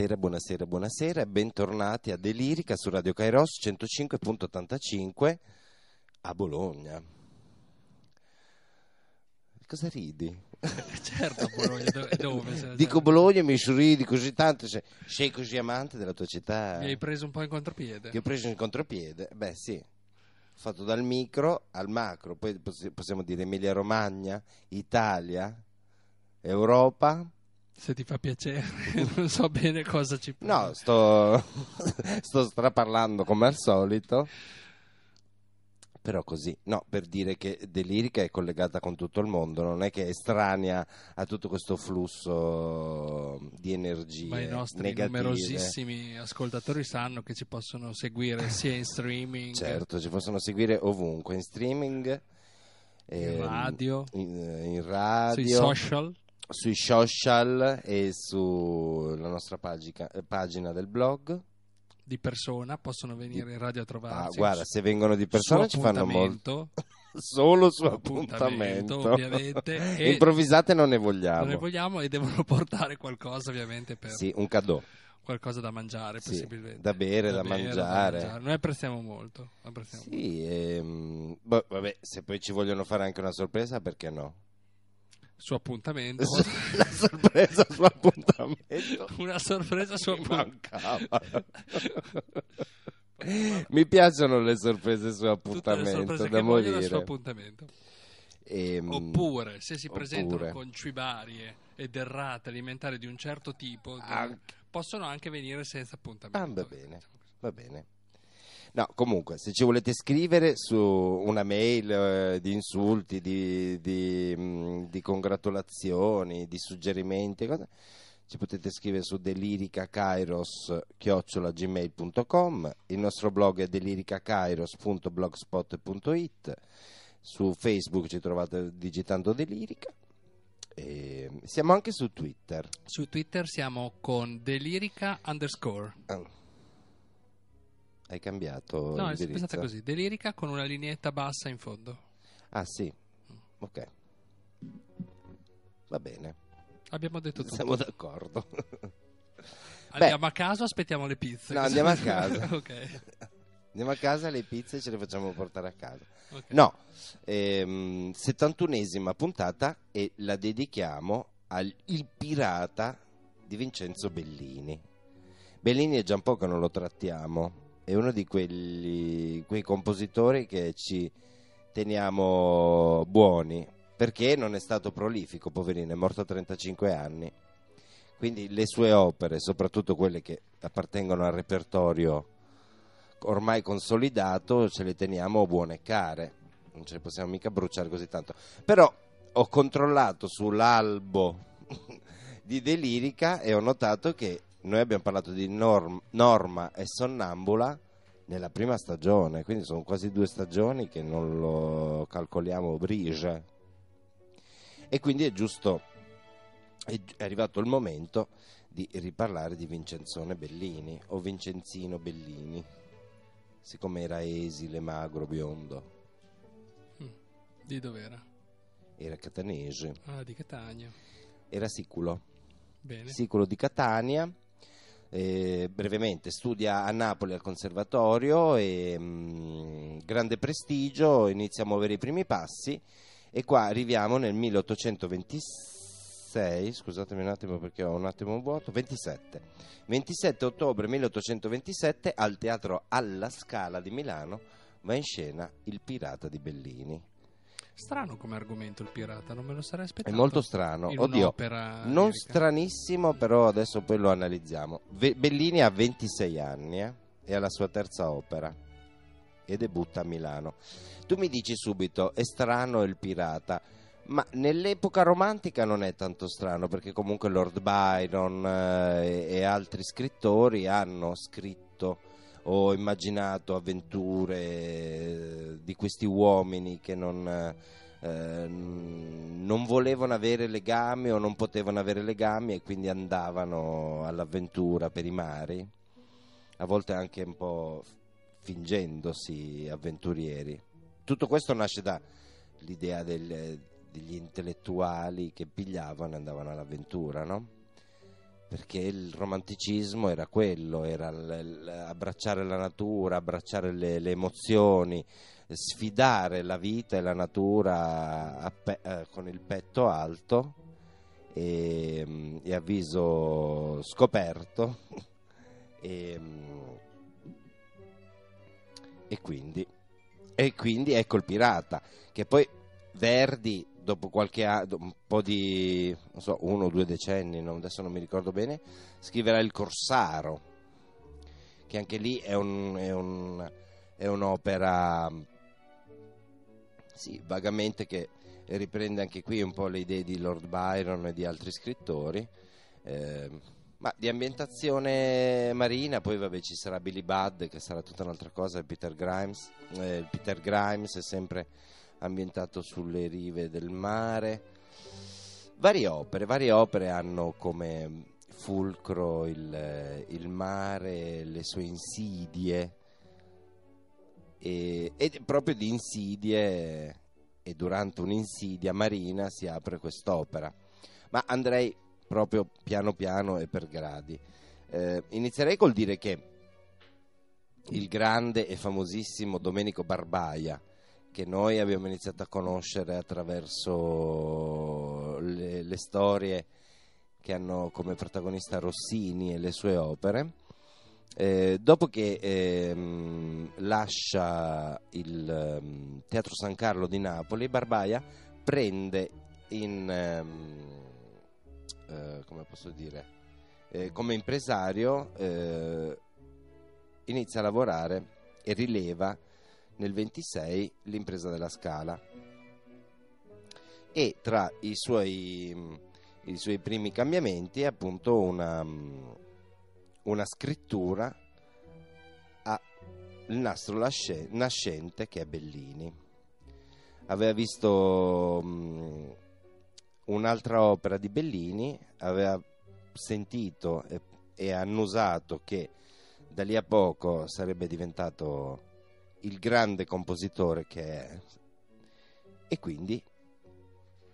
Buonasera, buonasera, buonasera e bentornati a Delirica su Radio Kairos 105.85 a Bologna. Cosa ridi? certo, Bologna, do- dove? Dico Bologna e mi sorridi così tanto, se- sei così amante della tua città. Mi hai preso un po' in contropiede. Ti ho preso in contropiede? Beh sì, fatto dal micro al macro, poi possi- possiamo dire Emilia Romagna, Italia, Europa. Se ti fa piacere, non so bene cosa ci No, sto, sto straparlando come al solito. Però così, no, per dire che Delirica è collegata con tutto il mondo, non è che è estranea a tutto questo flusso di energie Ma i nostri negative. numerosissimi ascoltatori sanno che ci possono seguire sia in streaming, Certo, ci possono seguire ovunque, in streaming, in ehm, radio, in, in radio, sui social. Sui social e sulla nostra eh, pagina del blog. Di persona possono venire in radio a Ah, trovarci. guarda, se vengono di persona ci fanno molto. Solo su appuntamento, appuntamento. ovviamente. E Improvvisate non ne vogliamo. non ne vogliamo e devono portare qualcosa ovviamente per Sì, un cadeau. qualcosa da mangiare Sì, possibilmente. da bere, da mangiare. Noi apprezziamo molto. apprezziamo molto. Sì, ehm, boh, vabbè, se poi ci vogliono fare anche una sorpresa, perché no? Su appuntamento. La sorpresa su appuntamento. Una sorpresa su appuntamento. mancava. Mi piacciono le sorprese su appuntamento sorprese da morire. su appuntamento. Ehm, Oppure se si presentano oppure. con cibarie ed errate alimentari di un certo tipo, eh, Anche- possono anche venire senza appuntamento. Ah, va bene, va bene. No, comunque, se ci volete scrivere su una mail eh, di insulti, di, di, mh, di congratulazioni, di suggerimenti, cosa, ci potete scrivere su deliricakairos.gmail.com il nostro blog è deliricakairos.blogspot.it su Facebook ci trovate digitando Delirica e siamo anche su Twitter Su Twitter siamo con delirica underscore. Ah. Hai cambiato No, è l'indirizzo? pensate così, delirica con una lineetta bassa in fondo. Ah sì, ok. Va bene, Abbiamo detto tutto. siamo d'accordo. Andiamo a casa o aspettiamo le pizze? No, andiamo a casa. ok. Andiamo a casa, le pizze ce le facciamo portare a casa. ok. No, ehm, 71esima puntata e la dedichiamo al Il Pirata di Vincenzo Bellini. Bellini è già un po' che non lo trattiamo, è uno di quelli, quei compositori che ci teniamo buoni, perché non è stato prolifico, poverino, è morto a 35 anni. Quindi le sue opere, soprattutto quelle che appartengono al repertorio ormai consolidato, ce le teniamo buone e care. Non ce le possiamo mica bruciare così tanto. Però ho controllato sull'albo di Delirica e ho notato che noi abbiamo parlato di Norm- Norma e Sonnambula nella prima stagione, quindi sono quasi due stagioni che non lo calcoliamo brige. E quindi è giusto, è arrivato il momento di riparlare di Vincenzone Bellini o Vincenzino Bellini, siccome era esile, magro, biondo, Mm. Di dov'era? era catanese, Ah, di Catania. era siculo. Bene. siculo di Catania. Eh, brevemente studia a Napoli al conservatorio e mm, grande prestigio, inizia a muovere i primi passi e qua arriviamo nel 1826, scusatemi un attimo perché ho un attimo vuoto, 27. 27 ottobre 1827 al Teatro Alla Scala di Milano va in scena Il Pirata di Bellini. Strano come argomento il pirata, non me lo sarei È aspettato. molto strano. Oddio, non stranissimo, però adesso poi lo analizziamo. Ve- Bellini ha 26 anni, eh? è alla sua terza opera e debutta a Milano. Tu mi dici subito, è strano il pirata, ma nell'epoca romantica non è tanto strano, perché comunque Lord Byron eh, e, e altri scrittori hanno scritto o immaginato avventure eh, di questi uomini che non... eh, non volevano avere legami o non potevano avere legami e quindi andavano all'avventura per i mari, a volte anche un po' fingendosi avventurieri. Tutto questo nasce dall'idea degli intellettuali che pigliavano e andavano all'avventura, no? Perché il romanticismo era quello, era abbracciare la natura, abbracciare le- le emozioni, sfidare la vita e la natura pe- eh, con il petto alto e, mm, e a viso scoperto. E, mm, e quindi, e quindi ecco il pirata che poi Verdi dopo qualche un po' di non so uno o due decenni non- adesso non mi ricordo bene scriverà il Corsaro che anche lì è, un- è un- è un'opera sì, vagamente che riprende anche qui un po' le idee di Lord Byron e di altri scrittori, eh, ma di ambientazione marina, poi vabbè ci sarà Billy Budd che sarà tutta un'altra cosa, Peter Grimes, eh, Peter Grimes è sempre ambientato sulle rive del mare. Varie opere, varie opere hanno come fulcro il, il mare, le sue insidie, e, e proprio di insidie e durante un'insidia marina si apre quest'opera. Ma andrei proprio piano piano e per gradi. Eh, inizierei col dire che il grande e famosissimo Domenico Barbaia che noi abbiamo iniziato a conoscere attraverso le, le storie che hanno come protagonista Rossini e le sue opere. Eh, dopo che ehm, lascia il ehm, Teatro San Carlo di Napoli, Barbaia prende in ehm, eh, come posso dire eh, come impresario eh, inizia a lavorare e rileva nel 26 l'impresa della Scala e tra i suoi, i suoi primi cambiamenti è appunto una una scrittura a il nastro nascente che è Bellini. Aveva visto mh, un'altra opera di Bellini, aveva sentito e, e annusato che da lì a poco sarebbe diventato il grande compositore che è e quindi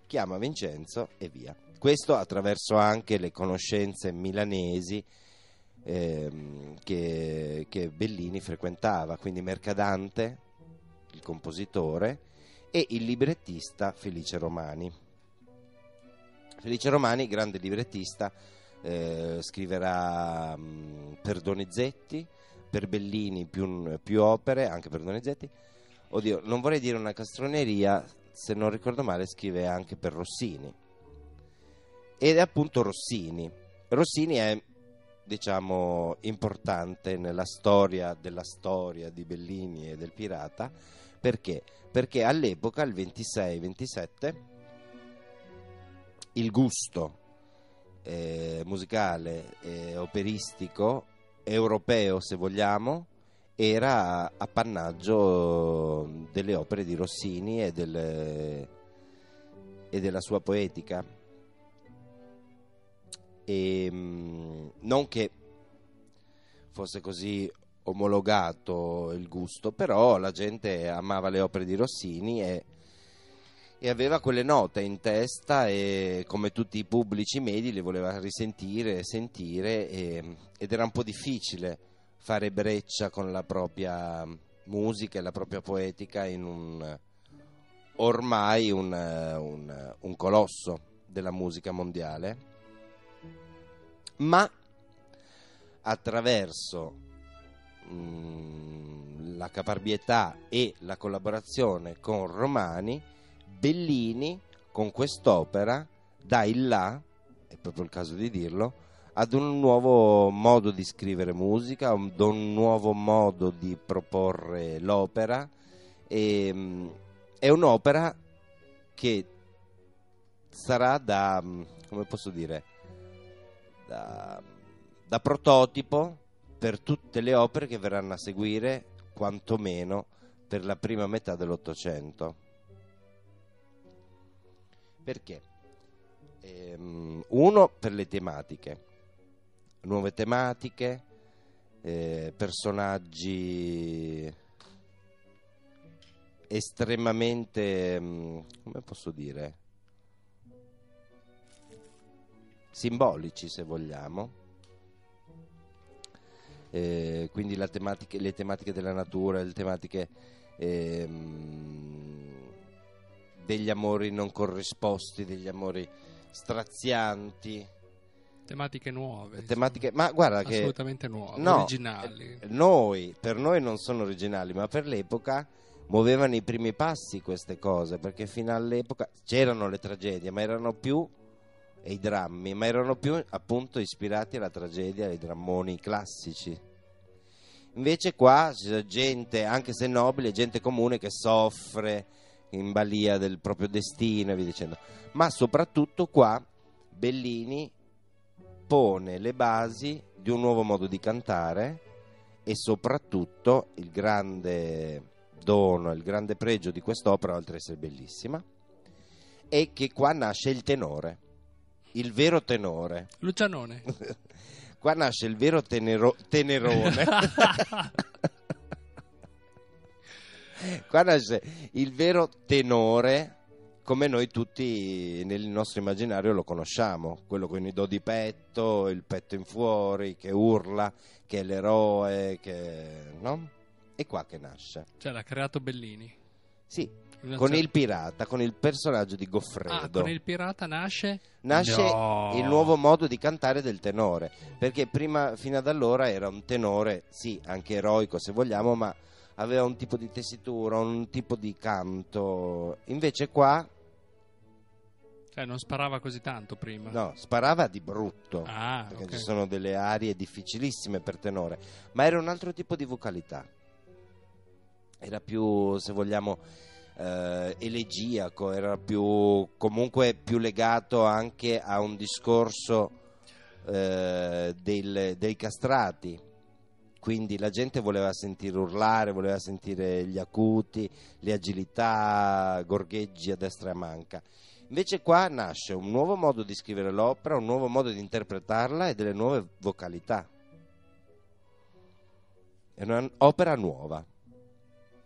chiama Vincenzo e via. Questo attraverso anche le conoscenze milanesi ehm, che, che Bellini frequentava, quindi Mercadante, il compositore, e il librettista Felice Romani. Felice Romani, grande librettista, eh, scriverà mh, per Donizetti, per Bellini più, più opere, anche per Donizetti. Oddio, non vorrei dire una castroneria, se non ricordo male scrive anche per Rossini. Ed è appunto Rossini. Rossini è diciamo importante nella storia della storia di Bellini e del pirata perché? Perché all'epoca, il 26-27, il gusto eh, musicale e operistico europeo, se vogliamo, era appannaggio delle opere di Rossini e, del- e della sua poetica. E mh, non che fosse così omologato il gusto, però la gente amava le opere di Rossini e, e aveva quelle note in testa e come tutti i pubblici medi le voleva risentire, sentire e- ed era un po' difficile fare breccia con la propria musica e la propria poetica in un ormai un, un- un colosso della musica mondiale. Ma attraverso mm, la caparbietà e la collaborazione con Romani, Bellini con quest'opera dà il là, è proprio il caso di dirlo, ad un nuovo modo di scrivere musica, ad un nuovo modo di proporre l'opera. E, mm, è un'opera che sarà da, come posso dire, da, da prototipo per tutte le opere che verranno a seguire, quantomeno per la prima metà dell'Ottocento. Perché? Ehm, uno per le tematiche, nuove tematiche, eh, personaggi estremamente, mm, come posso dire, simbolici se vogliamo. Eh, quindi tematica, le tematiche della natura, le tematiche ehm, degli amori non corrisposti, degli amori strazianti. Tematiche nuove. Tematiche, ma guarda che assolutamente nuove, no, originali. eh, Noi, per noi non sono originali, ma per l'epoca muovevano i primi passi queste cose, perché fino all'epoca c'erano le tragedie, ma erano più e i drammi, ma erano più appunto ispirati alla tragedia, ai drammoni classici. Invece qua c'è gente, anche se nobile, gente comune che soffre in balia del proprio destino e via dicendo. Ma soprattutto qua Bellini pone le basi di un nuovo modo di cantare e soprattutto il grande dono, il grande pregio di quest'opera, oltre ad essere bellissima, è che qua nasce il tenore, il vero tenore. Lucianone. Qua nasce il vero tenero- tenerone. Qua nasce il vero tenore come noi tutti nel nostro immaginario lo conosciamo, quello con i do di petto, il petto in fuori, che urla, che è l'eroe, che... no? È qua che nasce. Cioè l'ha creato Bellini. Sì, con il pirata, con il personaggio di Goffredo. Ah, con il pirata nasce... nasce No. il nuovo modo di cantare del tenore perché prima fino ad allora era un tenore sì anche eroico se vogliamo ma aveva un tipo di tessitura un tipo di canto invece qua Cioè non sparava così tanto prima. no sparava di brutto Ah, perché ok. ci sono delle arie difficilissime per tenore ma era un altro tipo di vocalità era più se vogliamo eh, elegiaco era più comunque più legato anche a un discorso eh, del- dei castrati quindi la gente voleva sentire urlare voleva sentire gli acuti le agilità gorgheggi a destra e a manca Invece qua nasce un nuovo modo di scrivere l'opera, un nuovo modo di interpretarla e delle nuove vocalità. È un'opera nuova.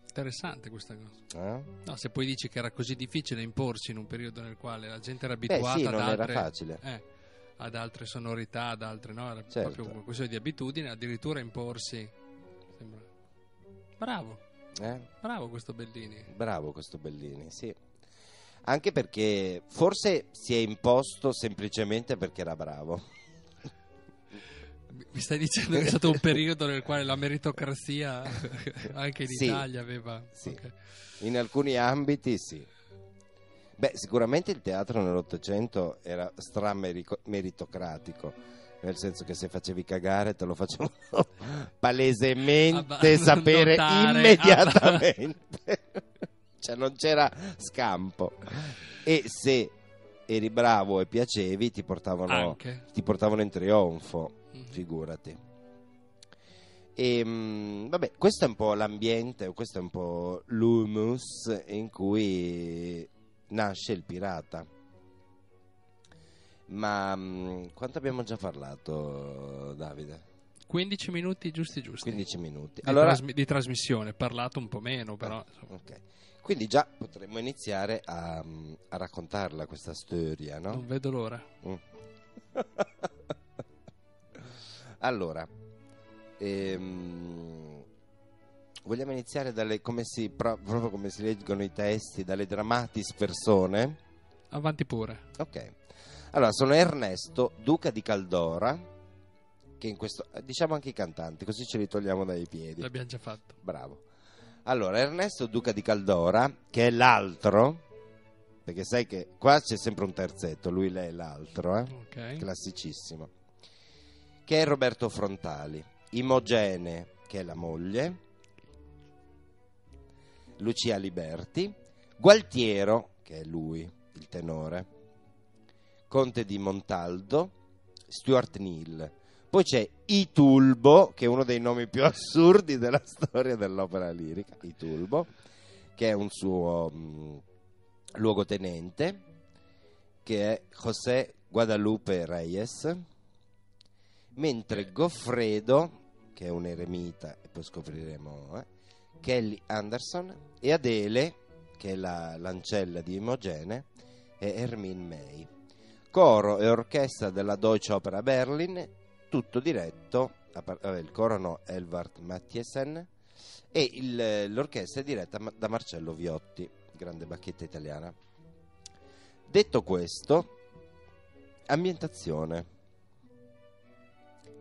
Interessante questa cosa. eh? No, se poi dici che era così difficile imporsi in un periodo nel quale la gente era Beh abituata sì, ad, non era altre, facile. eh, ad altre sonorità, ad altre, no? Era Certo. proprio una questione di abitudine, addirittura imporsi. Sembra... Bravo, Eh? bravo questo Bellini. Bravo questo Bellini, sì. Anche perché forse si è imposto semplicemente perché era bravo. Mi- stai dicendo che è stato un periodo nel quale la meritocrazia anche in Sì. Italia aveva... Sì. ok. In alcuni ambiti sì. Beh, sicuramente il teatro nell'Ottocento era strameritocratico, nel senso che se facevi cagare te lo facevano palesemente Abba- sapere notare, immediatamente. cioè non c'era scampo. E se eri bravo e piacevi ti portavano, ti portavano in trionfo, Mhm. figurati. E, mh, vabbè, questo è un po' l'ambiente, questo è un po' l'humus in cui nasce il pirata. Ma mh, quanto abbiamo già parlato, Davide? 15 minuti giusti giusti. 15 minuti. Di, Allora, trasmi- di trasmissione, parlato un po' meno, però... insomma. ok. Quindi già potremmo iniziare a, mh, a raccontarla questa storia, no? Non vedo l'ora. Mm. allora, ehm, vogliamo iniziare dalle, come si, pro- proprio come si leggono i testi, dalle dramatis persone? Avanti pure. Ok. Allora, sono Ernesto, duca di Caldora, che in questo, diciamo anche i cantanti, così ce li togliamo dai piedi. L'abbiamo già fatto. Bravo. Allora, Ernesto, duca di Caldora, che è l'altro, perché sai che qua c'è sempre un terzetto, lui, lei l'altro, eh? Ok. classicissimo, che è Roberto Frontali, Imogene, che è la moglie, Lucia Liberti, Gualtiero, che è lui, il tenore, Conte di Montaldo, Stuart Neal. Poi c'è Itulbo, che è uno dei nomi più assurdi della storia dell'opera lirica, Itulbo, che è un suo mh, luogotenente, che è José Guadalupe Reyes, mentre Goffredo, che è un eremita, e poi scopriremo, eh, Kelly Anderson, e Adele, che è la l'ancella di Imogene, e Hermine May. Coro e orchestra della Deutsche Opera Berlin, tutto diretto, il coro no, Elvard Mathiesen, e il- l'orchestra è diretta da Marcello Viotti, grande bacchetta italiana. Detto questo, ambientazione.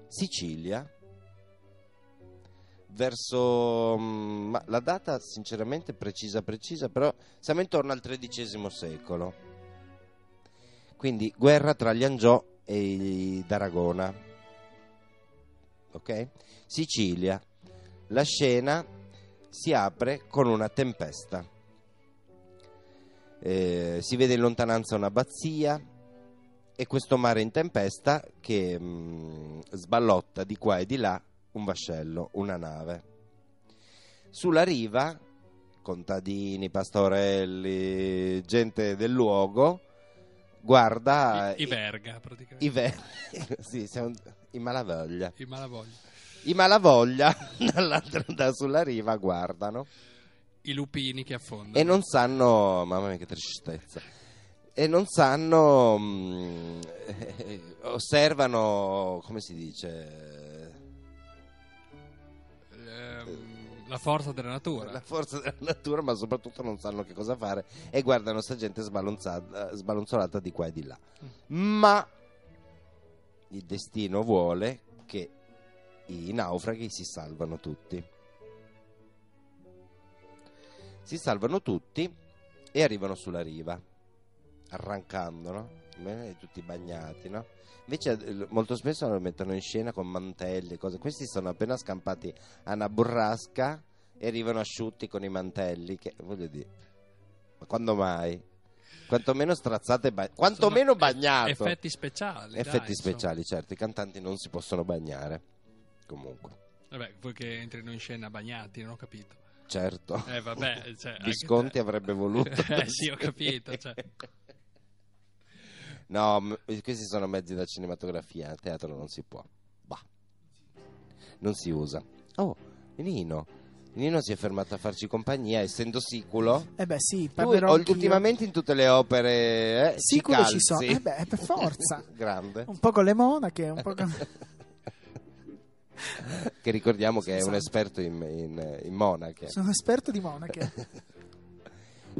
Sicilia, verso mm, ma la data sinceramente precisa precisa, però siamo intorno al XIII secolo. Quindi guerra tra gli Angiò e d'Aragona. Ok? Sicilia. La scena si apre con una tempesta. Eh, si vede in lontananza un'abbazia e questo mare in tempesta che mm, sballotta di qua e di là un vascello, una nave. Sulla riva, contadini, pastorelli, gente del luogo, guarda I, i verga, praticamente. i ver- sì, siamo i malavoglia. I malavoglia. I malavoglia dall'altra da sulla riva guardano I lupini che affondano. e non sanno, mamma mia che tristezza, e non sanno, mm, eh, osservano, come si dice, la forza della natura. la forza della natura, ma soprattutto non sanno che cosa fare e guardano sta gente sbalonzata- sbalonzolata di qua e di là. Ma il destino vuole che i naufraghi si salvano tutti. Si salvano tutti e arrivano sulla riva, arrancando, no? Beh, Tutti bagnati, no? Invece eh, molto spesso lo mettono in scena con mantelli cose. Questi sono appena scampati a una burrasca e arrivano asciutti con i mantelli. Che voglio dire, ma quando mai? Quantomeno strazzate, ba- quantomeno bagnato. Effetti speciali. dai, Effetti insomma. speciali, certo. I cantanti non si possono bagnare. Comunque, Vabbè, voi che entrino in scena bagnati, non ho capito. certo. Eh, vabbè, cioè, Visconti te. avrebbe voluto. eh, sì, ho capito. Cioè. No, m- questi sono mezzi da cinematografia, al teatro non si può. Bah. Non si usa. Oh, Nino. Nino si è fermato a farci compagnia, essendo siculo. Eh beh sì, parlerò ol- anch'io. ultimamente in tutte le opere eh, Sicuro ci calzi. sono. Eh beh, per forza. Grande. Un po' con le monache, un po' con... che ricordiamo che è un Esatto. esperto in, in- in monache. Sono esperto di monache.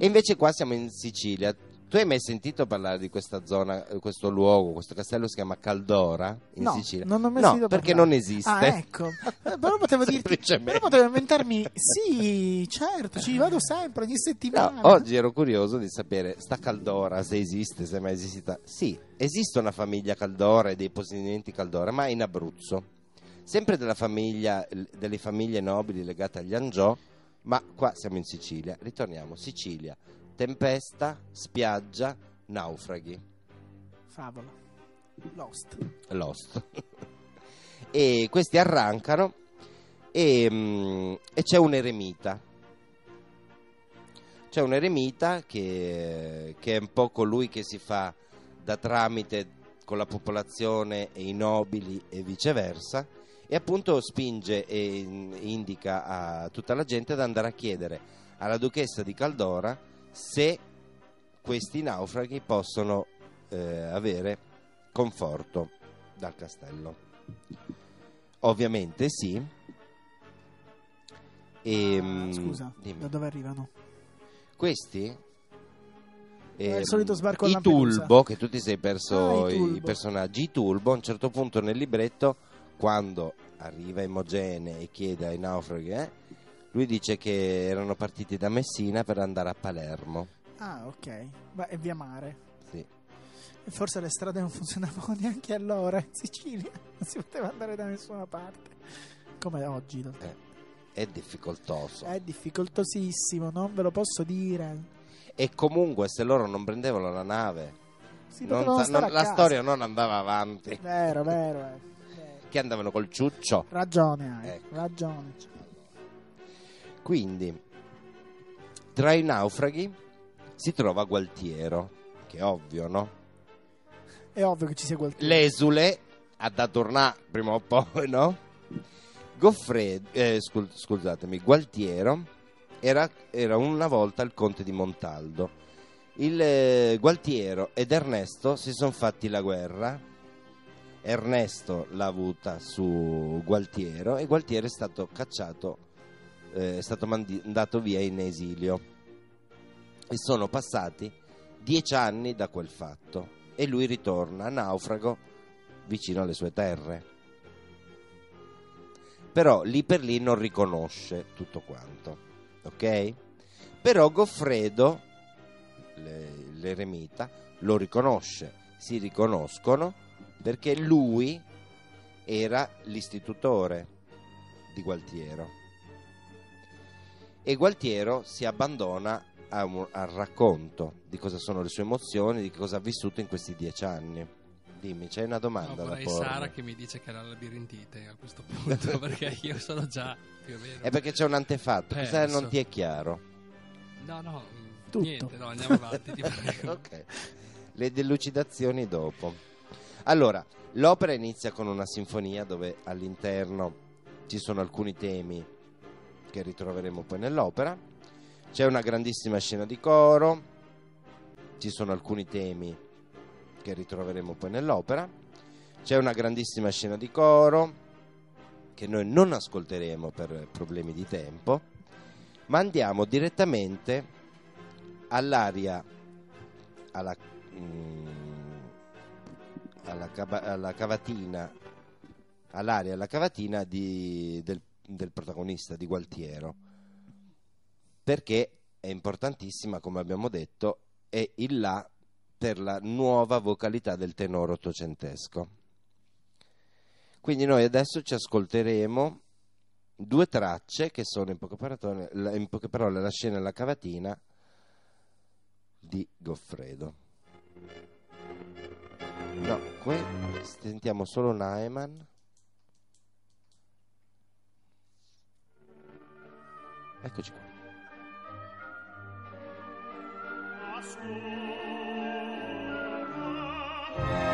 E invece qua siamo in Sicilia. Tu hai mai sentito parlare di questa zona, eh, questo luogo, questo castello si chiama Caldora in no, Sicilia? non ho mai no, sentito perché parlare. non esiste. Ah, ecco. Eh, Però potevo dirti... Però potevo inventarmi... Sì, certo, ci vado sempre, ogni No, settimana. oggi ero curioso di sapere, sta Caldora, se esiste, se è mai esistita. Sì, esiste una famiglia Caldora e dei possidenti Caldora, ma in Abruzzo. Sempre della famiglia, delle famiglie nobili legate agli Angiò, ma qua siamo in Sicilia. Ritorniamo, Sicilia, tempesta, spiaggia, naufraghi. Favola. Lost. Lost. e questi arrancano e, mm, e c'è un eremita. C'è un eremita che, che è un po' colui che si fa da tramite con la popolazione e i nobili e viceversa e appunto spinge e in- indica a tutta la gente ad andare a chiedere alla duchessa di Caldora se questi naufraghi possono eh, avere conforto dal castello. Ovviamente sì. E, Ah, Scusa, dimmi. da dove arrivano? Questi? il ehm, solito sbarco I. Tulbo, che tu ti sei perso Ah, i i, personaggi. I Tulbo, a un certo punto nel libretto, quando arriva Imogene e chiede ai naufraghi, eh, lui dice che erano partiti da Messina per andare a Palermo. Ah, ok. Ma è via mare. Sì. E forse le strade non funzionavano neanche allora in Sicilia. Non si poteva andare da nessuna parte. Come oggi. Eh, è difficoltoso. È difficoltosissimo, non ve lo posso dire. E comunque se loro non prendevano la nave, Si non non- la storia non andava avanti. Vero, vero. eh. Vero. Che andavano col ciuccio. Ragione hai, Ecco. ragione. Quindi, tra i naufraghi si trova Gualtiero, che è ovvio, no? È ovvio che ci sia qualcuno. L'esule ha da tornare prima o poi, no? Goffredo, eh, scu- scusatemi, Gualtiero era, era una volta il conte di Montaldo. Il eh, Gualtiero ed Ernesto si sono fatti la guerra. Ernesto l'ha avuta su Gualtiero e Gualtiero è stato cacciato, eh, è stato mandato via in esilio. E sono passati dieci anni da quel fatto e lui ritorna naufrago vicino alle sue terre. Però lì per lì non riconosce tutto quanto, ok? Però Goffredo, le- l'eremita, lo riconosce, si riconoscono perché lui era l'istitutore di Gualtiero. E Gualtiero si abbandona a un- al racconto di cosa sono le sue emozioni, di cosa ha vissuto in questi dieci anni. Dimmi, c'è una No, domanda da vorrei porre? Sara che mi dice che era labirintite a questo punto, perché io sono già più o meno. È perché c'è un antefatto, Perso. cosa non ti è chiaro? No, no, mm, Tutto. niente, no, andiamo avanti, ti prego. ok, le delucidazioni dopo. Allora, l'opera inizia con una sinfonia dove all'interno ci sono alcuni temi che ritroveremo poi nell'opera. C'è una grandissima scena di coro, ci sono alcuni temi che ritroveremo poi nell'opera. C'è una grandissima scena di coro che noi non ascolteremo per problemi di tempo, ma andiamo direttamente all'aria alla, mm, alla, alla cavatina all'aria alla cavatina di- del, del protagonista di Gualtiero perché è importantissima come abbiamo detto è il là per la nuova vocalità del tenore ottocentesco quindi noi adesso ci ascolteremo due tracce che sono in poche parole, in poche parole la scena e la cavatina di Goffredo. No, qui sentiamo solo Naeman. Eccoci qua. Nel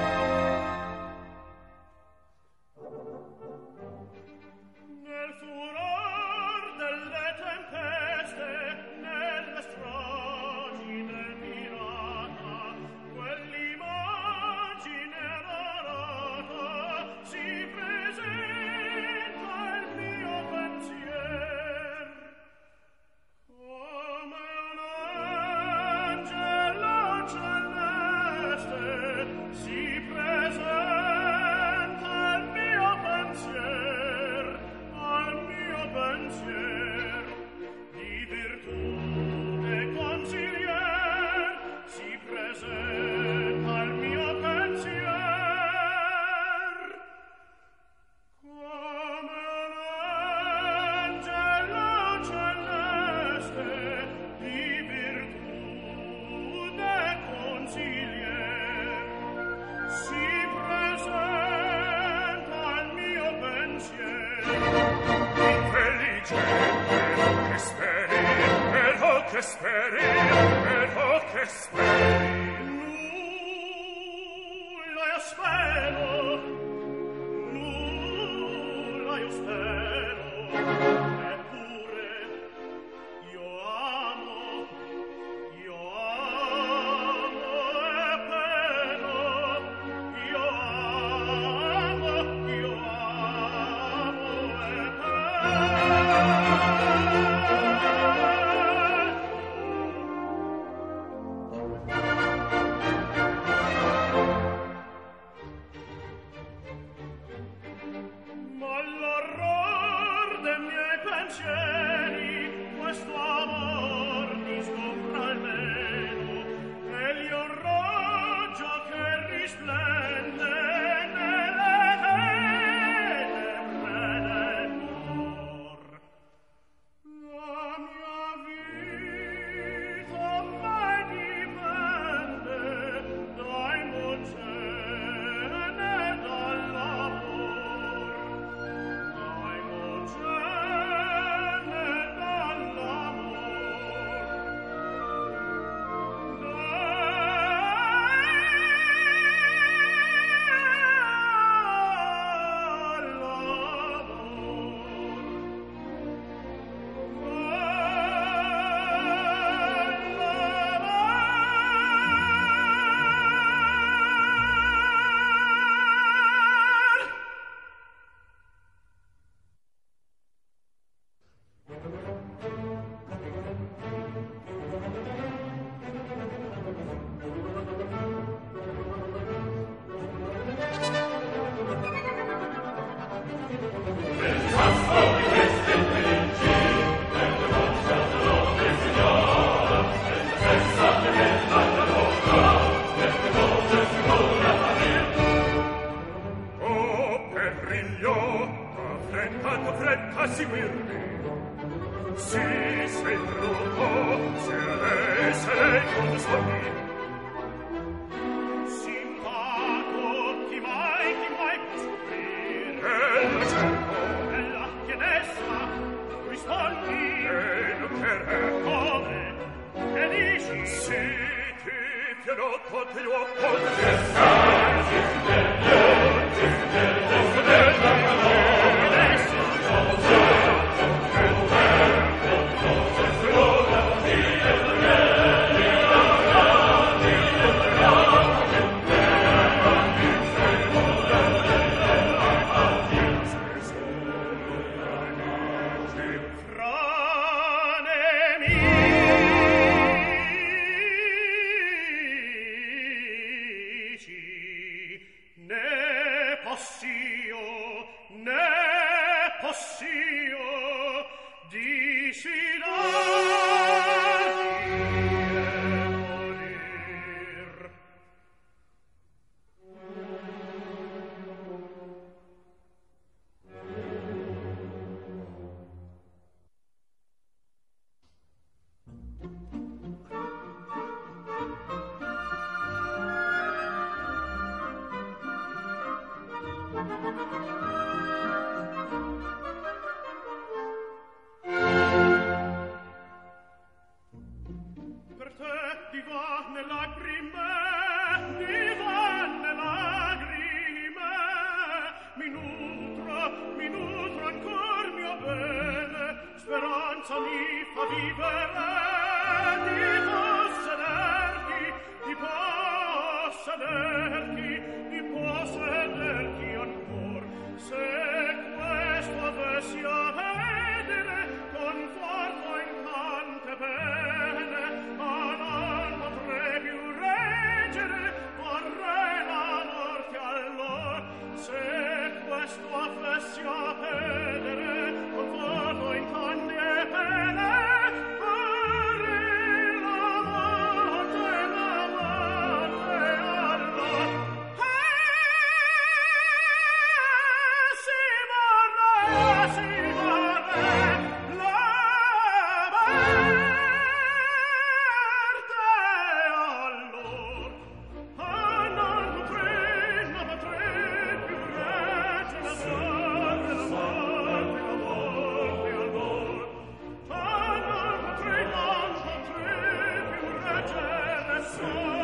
soul.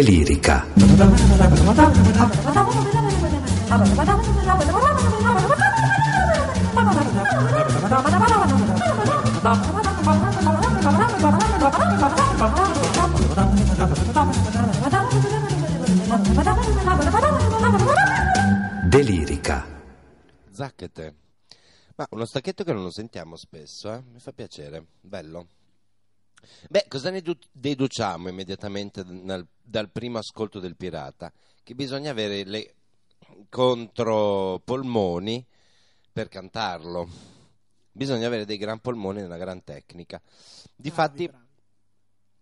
Delirica. Delirica. Zacchete. Ma uno stacchetto che non lo sentiamo spesso, eh? Mi fa piacere, bello. Beh, cosa ne du- deduciamo immediatamente dal, dal primo ascolto del pirata? Che bisogna avere le contropolmoni per cantarlo. Bisogna avere dei gran polmoni e una gran tecnica. Difatti, Bravi,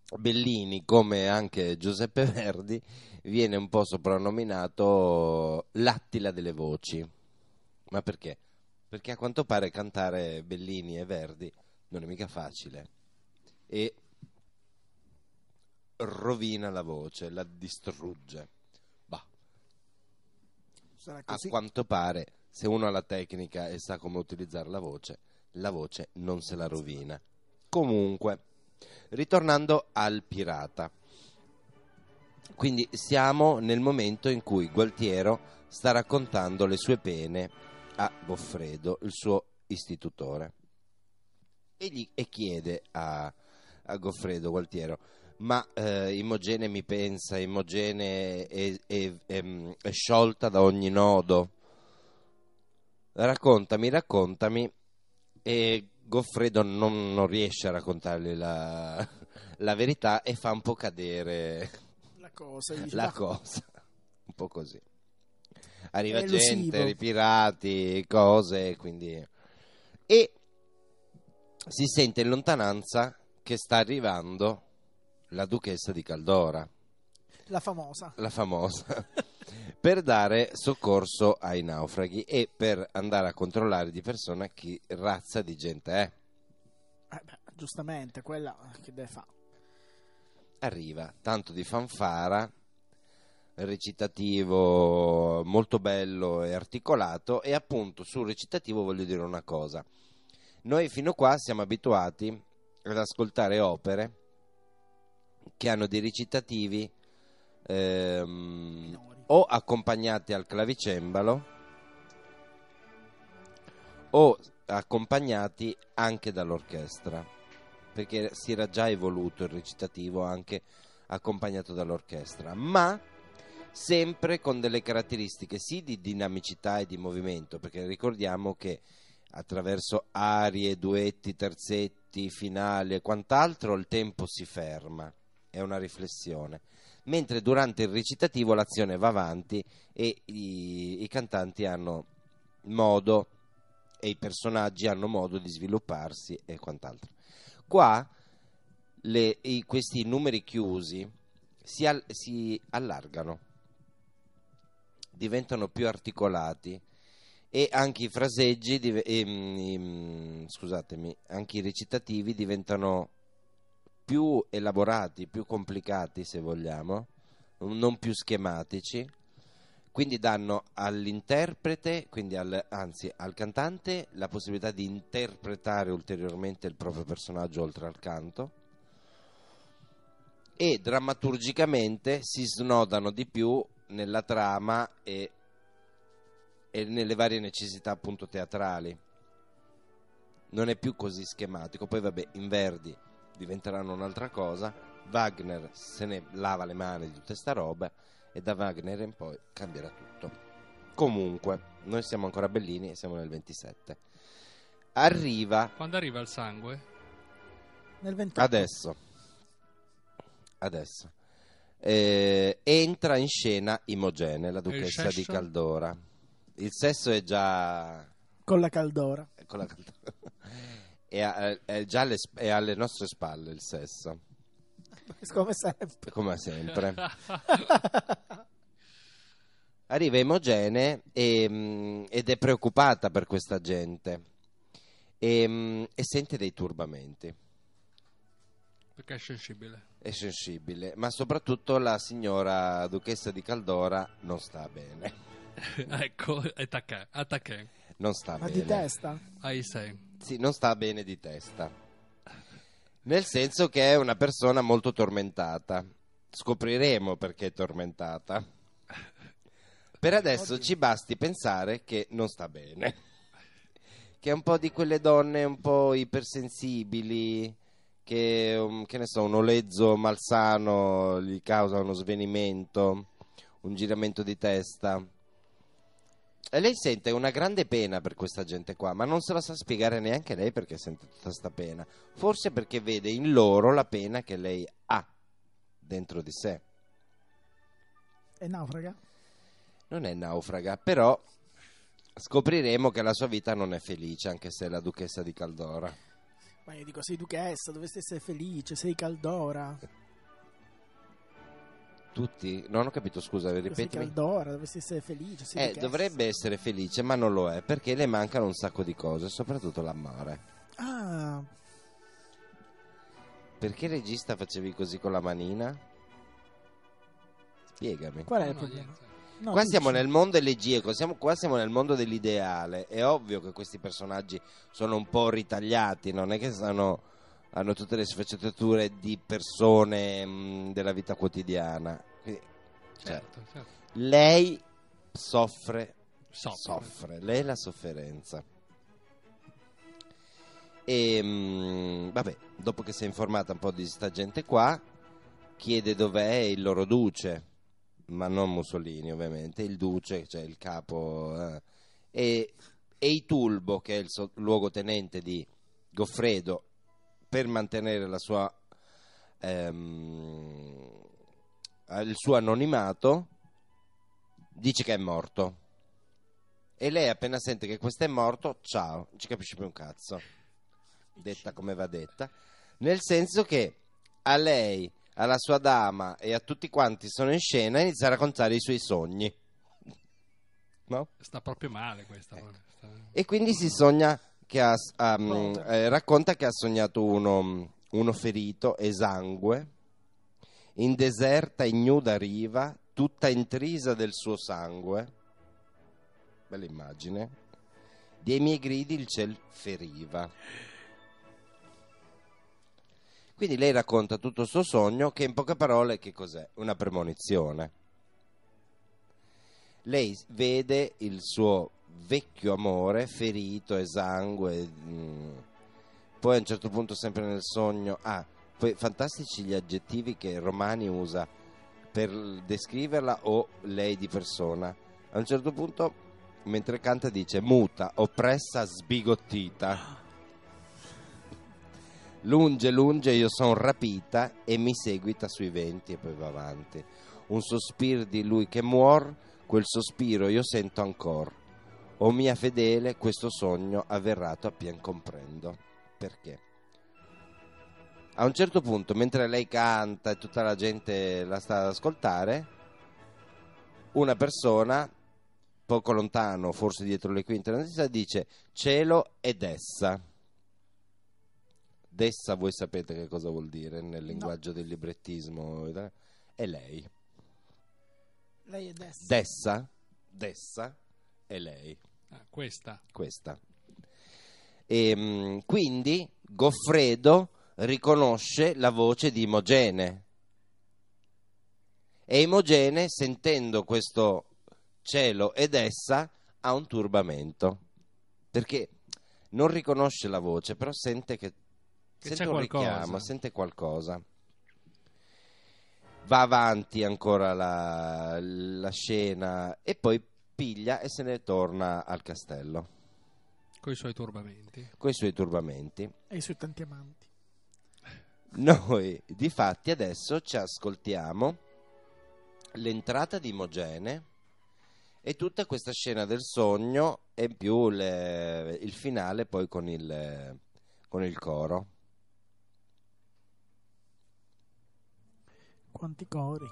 bravi. Bellini, come anche Giuseppe Verdi, viene un po' soprannominato l'attila delle voci. Ma perché? Perché a quanto pare cantare Bellini e Verdi non è mica facile. E rovina la voce, la distrugge. Bah, a quanto pare, se uno ha la tecnica e sa come utilizzare la voce, la voce non se la rovina. Comunque, ritornando al pirata. Quindi siamo nel momento in cui Gualtiero sta raccontando le sue pene a Goffredo, il suo istitutore. E, gli, e chiede a, a Goffredo Gualtiero, ma eh, Imogene mi pensa, Imogene è, è- è- è sciolta da ogni nodo, raccontami, raccontami. E Goffredo non, non riesce a raccontargli la, la verità e fa un po' cadere La cosa. la "Ma- cosa, un po' così. Arriva gente, i pirati, cose, quindi... E si sente in lontananza che sta arrivando la duchessa di Caldora, La famosa. la famosa, per dare soccorso ai naufraghi e per andare a controllare di persona chi razza di gente è. Eh beh, giustamente, quella che deve fare. arriva tanto di fanfara recitativo molto bello e articolato e appunto sul recitativo voglio dire una cosa noi fino qua siamo abituati ad ascoltare opere che hanno dei recitativi ehm, o accompagnati al clavicembalo o accompagnati anche dall'orchestra perché si era già evoluto il recitativo anche accompagnato dall'orchestra ma sempre con delle caratteristiche sì di dinamicità e di movimento perché ricordiamo che attraverso arie, duetti, terzetti, finali e quant'altro il tempo si ferma è una riflessione mentre durante il recitativo l'azione va avanti e i, i cantanti hanno modo e i personaggi hanno modo di svilupparsi e quant'altro. Qua le- i- questi numeri chiusi si, al- si allargano, diventano più articolati e anche i fraseggi, div- ehm, ehm, scusatemi, anche i recitativi diventano più elaborati, più complicati se vogliamo, non più schematici quindi danno all'interprete, quindi al, anzi al cantante, la possibilità di interpretare ulteriormente il proprio personaggio oltre al canto e drammaturgicamente si snodano di più nella trama e, e nelle varie necessità appunto teatrali. Non è più così schematico, poi vabbè, in Verdi diventeranno un'altra cosa, Wagner se ne lava le mani di tutta sta roba e da Wagner in poi cambierà tutto. Comunque, noi siamo ancora bellini e siamo nel 27. Arriva Quando arriva il sangue? Nel 28. adesso. Adesso. Eh, entra in scena Imogene, la duchessa di? Caldora. Il sesso è già Con la caldora. con la Caldora. È, a- è già alle, sp- è alle nostre spalle il sesso, Come sempre. come sempre. Arriva Imogene e, mm, ed è preoccupata per questa gente e, mm, e sente dei turbamenti. Perché è sensibile. È sensibile, ma soprattutto la signora duchessa di Caldora non sta bene. ecco, attacca, attacca. Non sta Ma bene. di testa? Ai sei. Sì, non sta bene di testa. Nel senso che è una persona molto tormentata. Scopriremo perché è tormentata. Per adesso Oddio. ci basti pensare che non sta bene. Che è un po' di quelle donne un po' ipersensibili, che, um, che ne so, un olezzo malsano gli causa uno svenimento, un giramento di testa. E lei sente una grande pena per questa gente qua, ma non se la sa spiegare neanche lei perché sente tutta questa pena. Forse perché vede in loro la pena che lei ha dentro di sé. È naufraga? Non è naufraga, però scopriremo che la sua vita non è felice, anche se è la duchessa di Caldora. Ma io dico, sei duchessa, dovresti essere felice, sei caldora. Tutti? Non ho capito, scusa, ripetimi. caldora, dovresti essere felice. Eh, dovrebbe essere felice, ma non lo è, perché le mancano un sacco di cose, soprattutto l'amore. Ah, Perché regista facevi così con la manina? Spiegami. qual è il problema? No, qua siamo nel mondo elegiaco, siamo, qua siamo nel mondo dell'ideale. È ovvio che questi personaggi sono un po' ritagliati, non è che sono, hanno tutte le sfaccettature di persone mh, della vita quotidiana. Quindi, cioè, Certo, certo. lei soffre, Soffre. soffre, lei è la sofferenza. E mh, vabbè, dopo che si è informata un po' di sta gente qua, chiede dov'è il loro duce, ma non Mussolini ovviamente, il duce, cioè il capo, eh, e Eitulbo, che è il so- luogotenente di Goffredo, per mantenere la sua, ehm, il suo anonimato, dice che è morto. E lei appena sente che questo è morto, ciao, non ci capisce più un cazzo. Detta come va detta. Nel senso che a lei, alla sua dama e a tutti quanti sono in scena inizia a raccontare i suoi sogni. No? Sta proprio male questa. Ecco. sta- E quindi si sogna che ha, Povero. eh, racconta che ha sognato uno, uno ferito, esangue, in deserta ignuda riva, tutta intrisa del suo sangue. Bella immagine. Dei miei gridi il ciel feriva. Quindi lei racconta tutto il suo sogno che in poche parole che cos'è? Una premonizione. Lei vede il suo vecchio amore ferito, esangue, mm, poi a un certo punto sempre nel sogno, ah, poi fantastici gli aggettivi che Romani usa per descriverla o lei di persona. A un certo punto, mentre canta, dice muta, oppressa, sbigottita. Lunge, lunge, io son rapita e mi seguita sui venti e poi va avanti. Un sospiro di lui che muor, quel sospiro io sento ancor. O mia fedele, questo sogno avverrato appien comprendo. Perché? A un certo punto, mentre lei canta e tutta la gente la sta ad ascoltare, una persona, poco lontano, forse dietro le quinte, dice cielo ed essa. Dessa voi sapete che cosa vuol dire nel linguaggio del librettismo? È lei. Lei è Dessa. Dessa, Dessa è lei, Ah, questa. questa. E, mm, quindi Goffredo riconosce la voce di Imogene. E Imogene, sentendo questo cielo ed essa, ha un turbamento. Perché non riconosce la voce, però sente che, Che sente un qualcosa. richiamo, sente qualcosa. Va avanti ancora la, la scena e poi piglia e se ne torna al castello Con i suoi turbamenti. con i suoi turbamenti. E i suoi tanti amanti. Noi, di fatti, adesso ci ascoltiamo l'entrata di Imogene e tutta questa scena del sogno e in più le- il finale poi con il, con il coro. Quanti cori.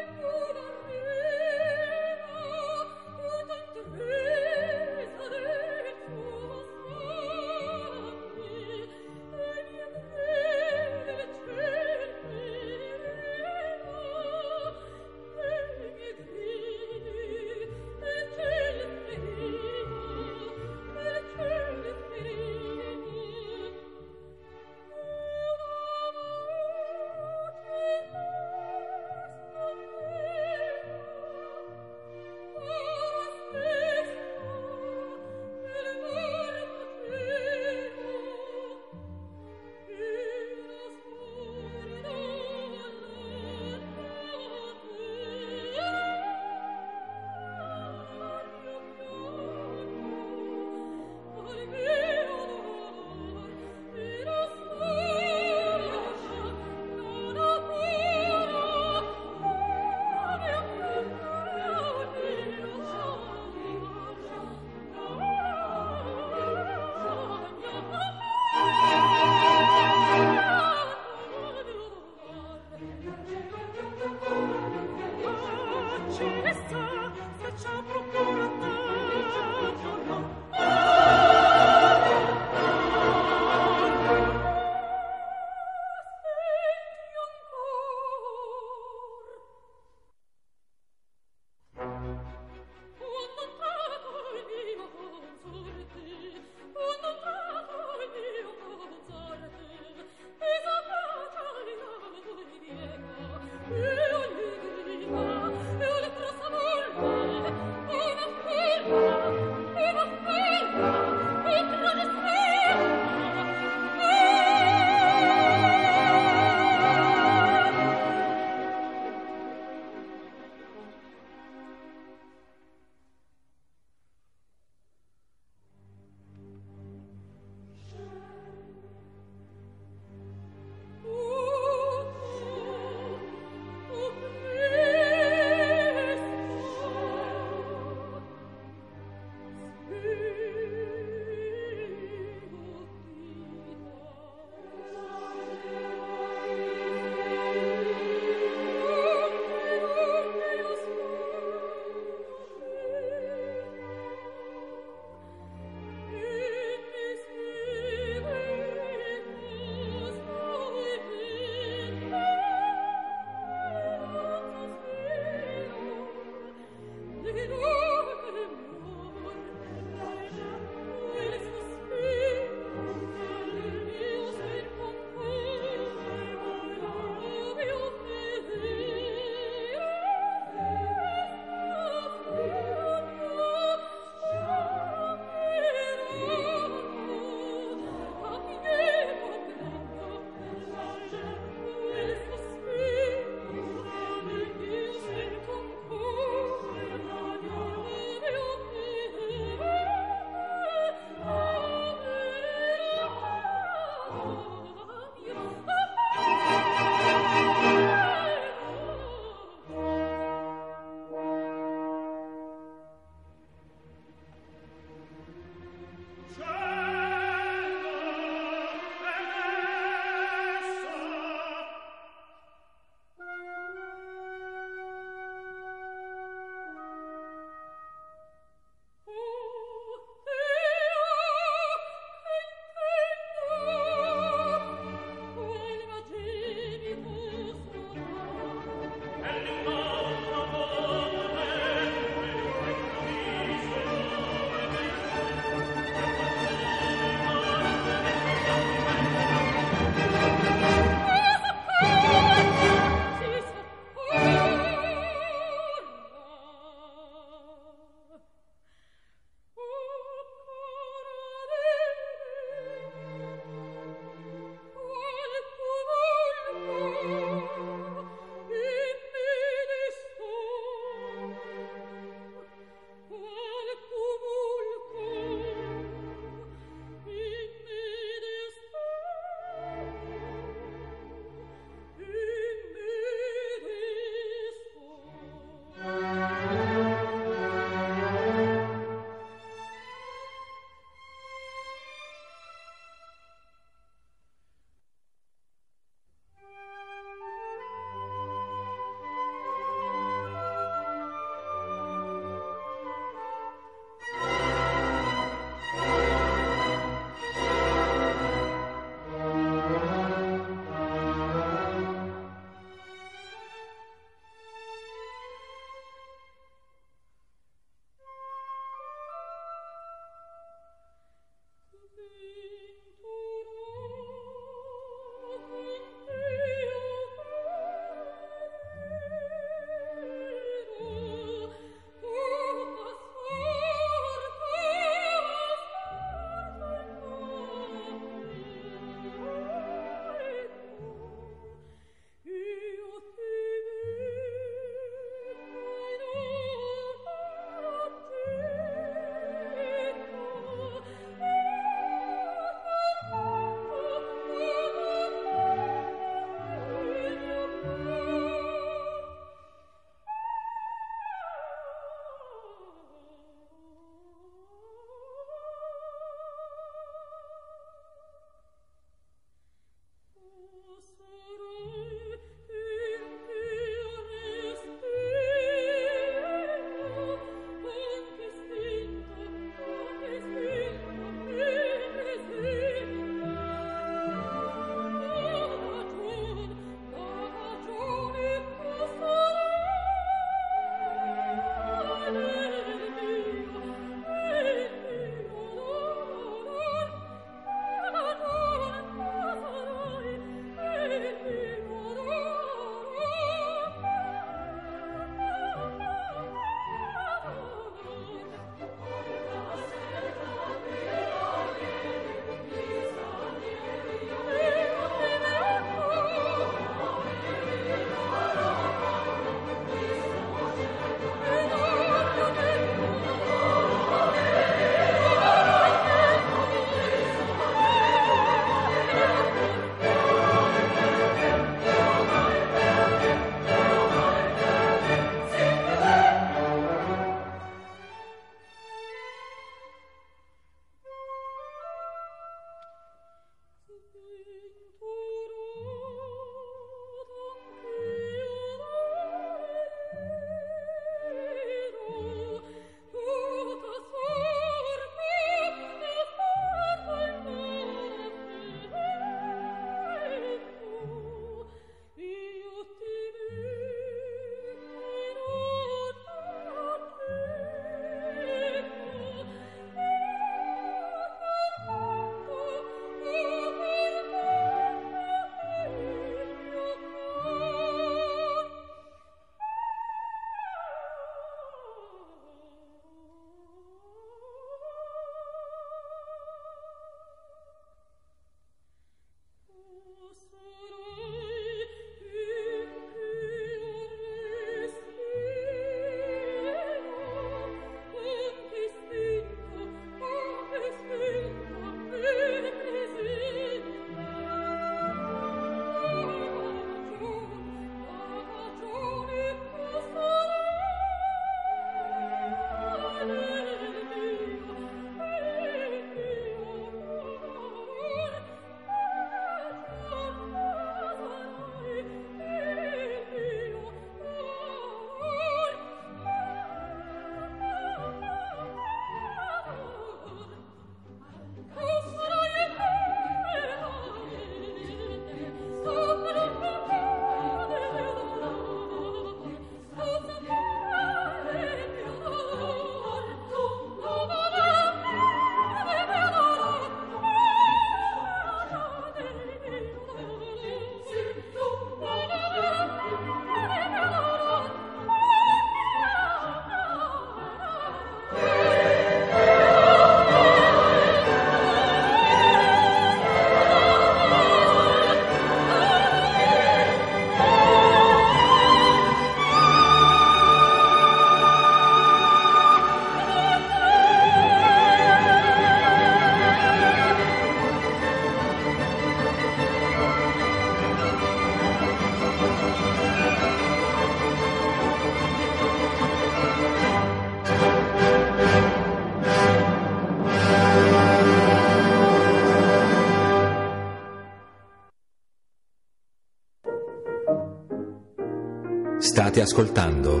State ascoltando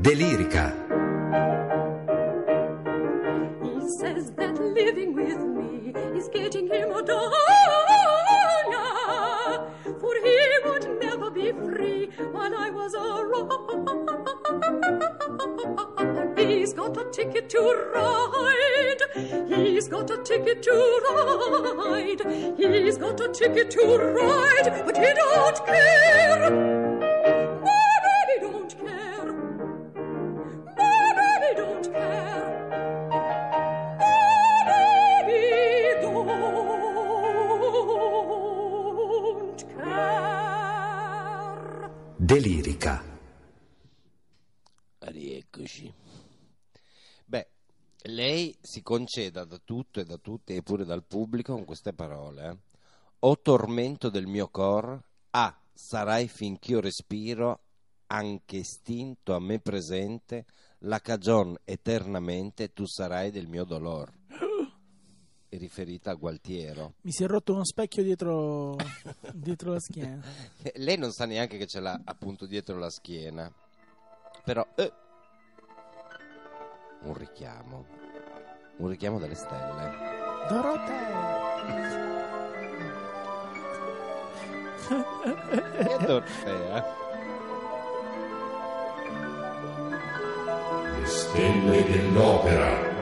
Delirica. He says that living with me is getting him a for he would never be free while I was around. He's got a ticket to ride. He's got a ticket to ride. He's got a ticket to ride, but he don't care. Conceda da tutto e da tutti e pure dal pubblico con queste parole. eh. O tormento del mio cor, A, sarai finch'io respiro, anche estinto a me presente, la cagion eternamente tu sarai del mio dolor. È riferita a Gualtiero. Mi si è rotto uno specchio dietro, dietro la schiena. Lei non sa neanche che ce l'ha appunto dietro la schiena. Però eh, un richiamo. Un richiamo delle stelle. Dorotea! Che Dorfea. Le stelle dell'opera.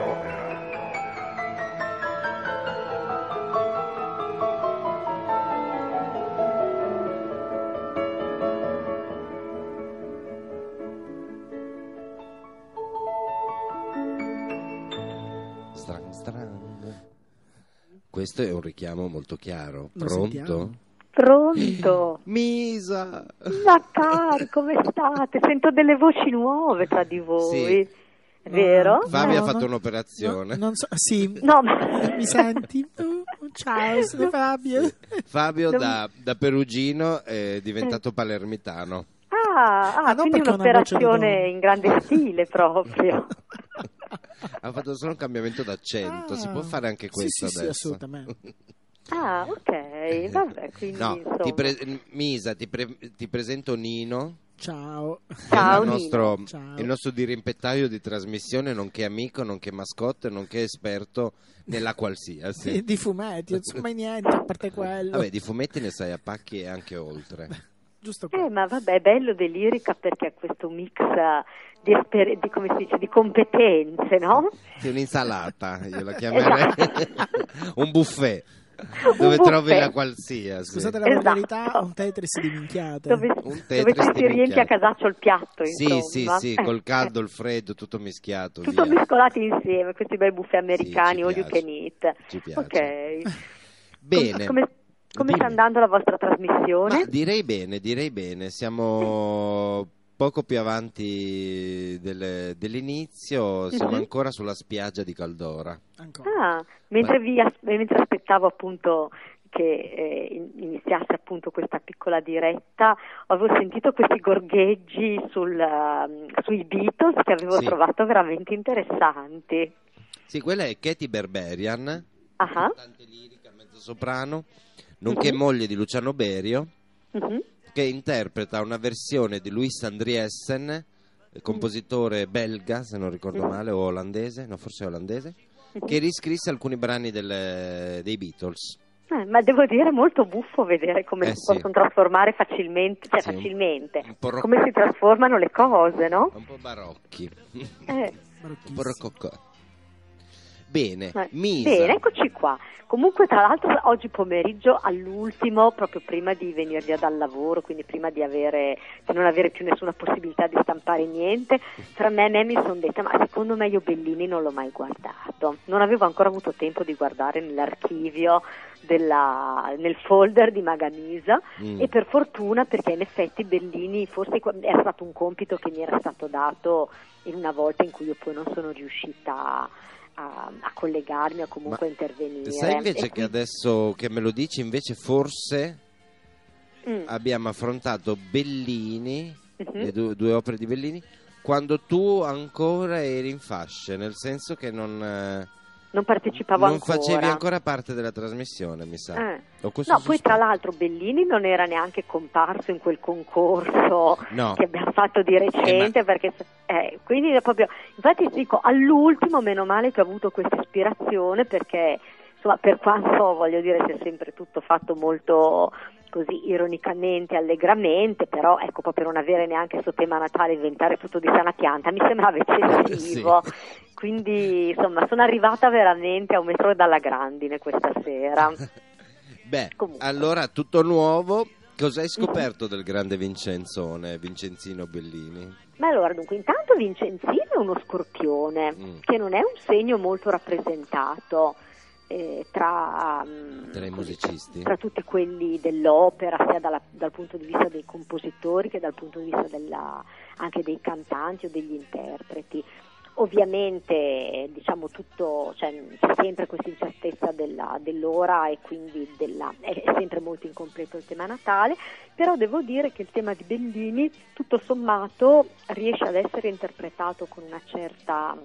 Questo è un richiamo molto chiaro. Lo Pronto? sentiamo? Pronto? Misa! Ma cari, come state? Sento delle voci nuove tra di voi. È vero? Fabio No, ha fatto no, un'operazione. No, non so, sì, No, ma... mi senti? Oh, ciao, sono Fabio. Fabio da, da perugino è diventato palermitano. Ah, ah, Ah, quindi un'operazione in grande stile proprio. ha fatto solo un cambiamento d'accento. Si può fare anche Sì, questo sì, sì, adesso? assolutamente. Ah, ok, vabbè, quindi No, insomma. ti pre- Misa, ti, pre- ti presento Nino. Ciao. Ciao, il, nostro, Ciao. il nostro dirimpettaio di trasmissione, nonché amico, nonché mascotte, nonché esperto nella qualsiasi. Di, fumetti, non so mai niente, a parte quello. Vabbè, di fumetti ne sai a pacchi e anche oltre. Giusto Eh, qua. ma vabbè, è bello delirica perché ha questo mix eh, di, esper- di, come si dice, di competenze, no? Sì, un'insalata, io la chiamerei un buffet dove Un trovi buffet. la qualsiasi. Scusate la Esatto. volgarità, un Tetris di minchiate. Dove, Un dove Tetris ci di si riempie a casaccio il piatto, Sì, insomma. sì, sì, Eh, col caldo, eh. il freddo, tutto mischiato. Tutto via. mescolati insieme, questi bei buffet americani, ci all you can eat. Ci piace. Ok. Bene. Come, come Dimmi. sta andando la vostra trasmissione? Ma direi bene, direi bene. Siamo poco più avanti del- dell'inizio, siamo Mhm. ancora sulla spiaggia di Caldora. Ancora. Ah, mentre, vi as- mentre aspettavo appunto che eh, in- iniziasse appunto questa piccola diretta, avevo sentito questi gorgheggi sul, um, sui Beatles che avevo Sì. trovato veramente interessanti. Sì, quella è Katie Berberian, Ah, cantante lirica, mezzosoprano, nonché Mhm. moglie di Luciano Berio, mhm. che interpreta una versione di Louis Andriessen, eh, compositore belga, se non ricordo Mhm. male, o olandese, no, forse olandese, Mhm. che riscrisse alcuni brani del- dei Beatles. Eh, ma devo dire è molto buffo vedere come Eh, si sì. possono trasformare facilmente, cioè Sì, facilmente, roc- come si trasformano le cose, no? Un po' barocchi. Eh. un po' rococò. Bene, Eh, Misa. Bene, eccoci qua. Comunque, tra l'altro, oggi pomeriggio all'ultimo, proprio prima di venire via dal lavoro, quindi prima di, avere, di non avere più nessuna possibilità di stampare niente, tra me e me mi sono detta: Ma secondo me io Bellini non l'ho mai guardato. Non avevo ancora avuto tempo di guardare nell'archivio, della- nel folder di Maganisa. Mm. E per fortuna, perché in effetti Bellini forse era stato un compito che mi era stato dato in una volta in cui io poi non sono riuscita a, a collegarmi o comunque Ma a intervenire. Sai invece E che adesso che me lo dici, invece forse Mm. abbiamo affrontato Bellini, Mhm. le due, due opere di Bellini, quando tu ancora eri in fasce, nel senso che non, eh, non partecipavo non ancora. facevi ancora parte della trasmissione, mi sa. Eh. No, poi tra sospetto. l'altro Bellini non era neanche comparso in quel concorso No. che abbiamo fatto di recente, perché eh, quindi proprio, infatti dico all'ultimo meno male che ho avuto questa ispirazione perché insomma per quanto voglio dire sia sempre tutto fatto molto così ironicamente, allegramente, però ecco proprio non avere neanche sto tema Natale inventare tutto di sana pianta mi sembrava eccessivo. Quindi insomma sono arrivata veramente a un metro dalla grandine questa sera. Beh, Comunque. allora tutto nuovo. Cosa hai scoperto del grande Vincenzone, Vincenzino Bellini? Ma allora, dunque, intanto Vincenzino è uno scorpione, Mm. che non è un segno molto rappresentato eh, tra, mm, Tra i così, musicisti? tra tutti quelli dell'opera, sia dalla- dal punto di vista dei compositori che dal punto di vista della- anche dei cantanti o degli interpreti. Ovviamente diciamo tutto, cioè, c'è sempre questa incertezza della- dell'ora e quindi della- è sempre molto incompleto il tema Natale, però devo dire che il tema di Bellini tutto sommato riesce ad essere interpretato con una certa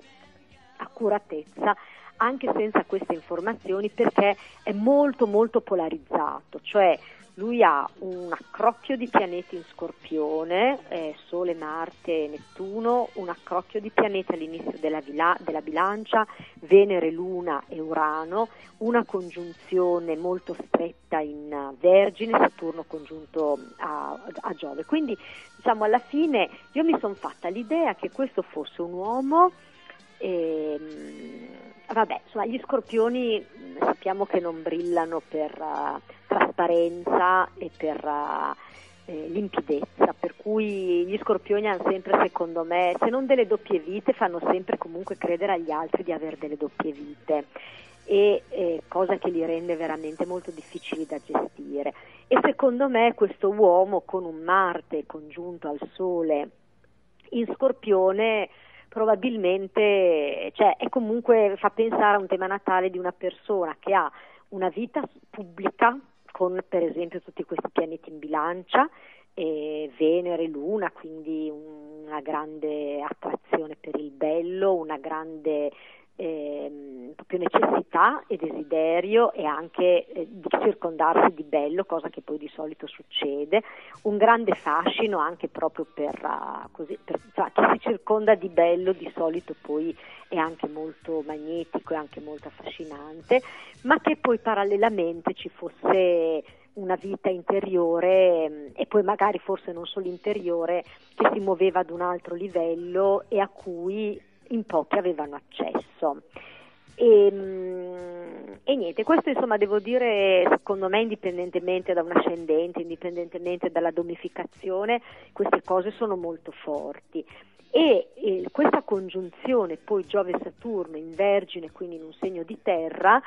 accuratezza anche senza queste informazioni perché è molto molto polarizzato, cioè lui ha un accrocchio di pianeti in Scorpione, eh, Sole, Marte, Nettuno, un accrocchio di pianeti all'inizio della, vila- della bilancia, Venere, Luna e Urano, una congiunzione molto stretta in eh, Vergine, Saturno congiunto a, a Giove. Quindi diciamo alla fine io mi sono fatta l'idea che questo fosse un uomo Ehm, vabbè, insomma, gli scorpioni mh, sappiamo che non brillano per eh, trasparenza e per eh, eh, limpidezza, per cui gli scorpioni hanno sempre, secondo me, se non delle doppie vite, fanno sempre comunque credere agli altri di avere delle doppie vite. E eh, cosa che li rende veramente molto difficili da gestire. E secondo me questo uomo con un Marte congiunto al Sole in Scorpione probabilmente cioè, è comunque fa pensare a un tema natale di una persona che ha una vita pubblica con per esempio tutti questi pianeti in bilancia e Venere, Luna, quindi una grande attrazione per il bello, una grande ehm, proprio necessità e desiderio e anche eh, di circondarsi di bello, cosa che poi di solito succede, un grande fascino anche proprio per, uh, così, per cioè, chi si circonda di bello di solito poi è anche molto magnetico e anche molto affascinante, ma che poi parallelamente ci fosse una vita interiore ehm, e poi magari forse non solo interiore che si muoveva ad un altro livello e a cui in pochi avevano accesso. E, mm, e niente, questo insomma devo dire, secondo me indipendentemente da un ascendente, indipendentemente dalla domificazione, queste cose sono molto forti. E eh, questa congiunzione poi Giove-Saturno in Vergine, quindi in un segno di terra,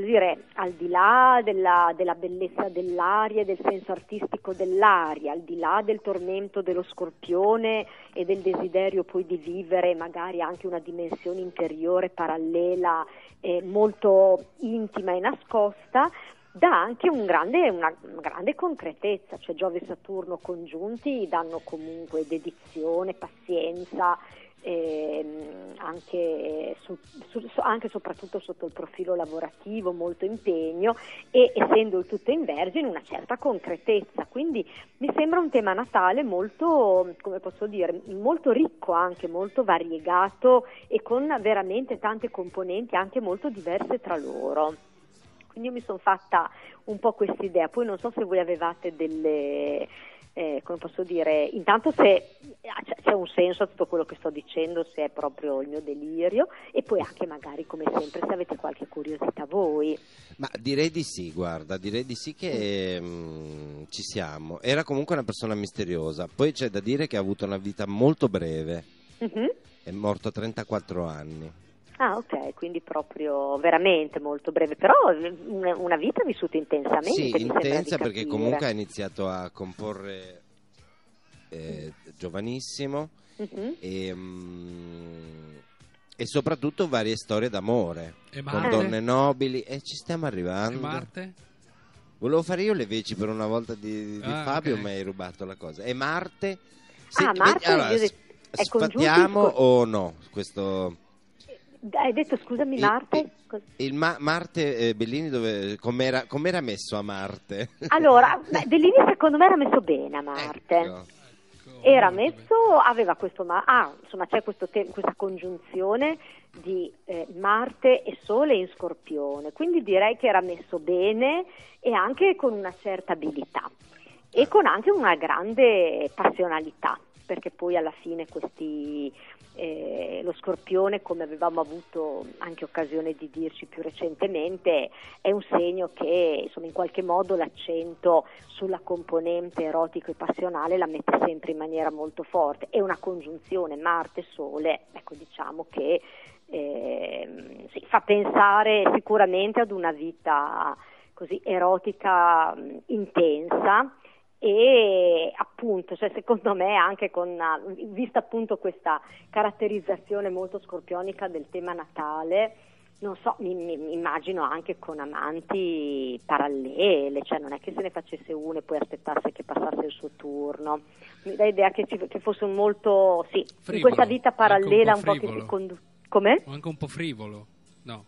dire, al di là della, della bellezza dell'aria e del senso artistico dell'aria, al di là del tormento dello scorpione e del desiderio poi di vivere magari anche una dimensione interiore parallela, eh, molto intima e nascosta, dà anche un grande, una, grande concretezza, cioè Giove e Saturno congiunti danno comunque dedizione, pazienza, ehm, anche, su, su, su- anche soprattutto sotto il profilo lavorativo, molto impegno e essendo il tutto in vergine una certa concretezza. Quindi mi sembra un tema natale molto, come posso dire, molto ricco anche, molto variegato e con veramente tante componenti anche molto diverse tra loro. Quindi io mi sono fatta un po' questa idea, poi non so se voi avevate delle, eh, come posso dire, intanto se c'è- c'è un senso a tutto quello che sto dicendo, se è proprio il mio delirio e poi anche magari come sempre se avete qualche curiosità voi. Ma direi di sì, guarda, direi di sì che mm, ci siamo. Era comunque una persona misteriosa. Poi c'è da dire che ha avuto una vita molto breve. Mhm. È morto a 34 anni. Ah ok, quindi proprio veramente molto breve, però una, vita vissuta intensamente. Sì, intensa perché capire. comunque ha iniziato a comporre eh, giovanissimo Mhm. e, mm, e soprattutto varie storie d'amore E con donne nobili e ci stiamo E arrivando. Marte? Volevo fare io le veci per una volta di, di Ah, Fabio, ok. ma hai rubato la cosa. E Marte? Ah, Marte, allora, è congiunto in sfatiamo scor- o no? Questo... Hai detto scusami Marte? Il Ma- Marte eh, Bellini dove, com'era, com'era messo a Marte? Allora, Bellini secondo me era messo bene a Marte. Ecco. Era messo, aveva questo, ma- ah, insomma c'è questo te- questa congiunzione di eh, Marte e Sole in Scorpione, quindi direi che era messo bene e anche con una certa abilità e con anche una grande passionalità, perché poi alla fine questi, eh, lo Scorpione, come avevamo avuto anche occasione di dirci più recentemente, è un segno che insomma, in qualche modo l'accento sulla componente erotico e passionale la mette sempre in maniera molto forte. È una congiunzione Marte-Sole, ecco diciamo che ehm, sì, fa pensare sicuramente ad una vita così erotica intensa e appunto, cioè, secondo me anche con una- vista appunto questa caratterizzazione molto scorpionica del tema natale, non so, mi, mi- immagino anche con amanti parallele, cioè non è che se ne facesse uno e poi aspettasse che passasse il suo turno. Mi dà idea che, ci- che fosse un molto, sì, in Frivolo, questa vita parallela un un po' po' che si conduce. Come? O anche un po' frivolo. No.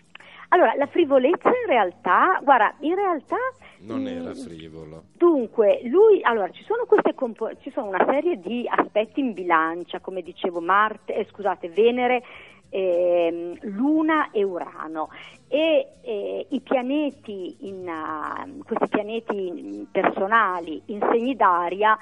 Allora, la frivolezza in realtà, guarda, in realtà... Non mm, era frivolo. Dunque, lui, allora, ci sono, queste compo- ci sono una serie di aspetti in bilancia, come dicevo, Marte, eh, scusate, Venere, ehm, Luna e Urano. E eh, i pianeti, in, ah, questi pianeti mm, personali in segni d'aria,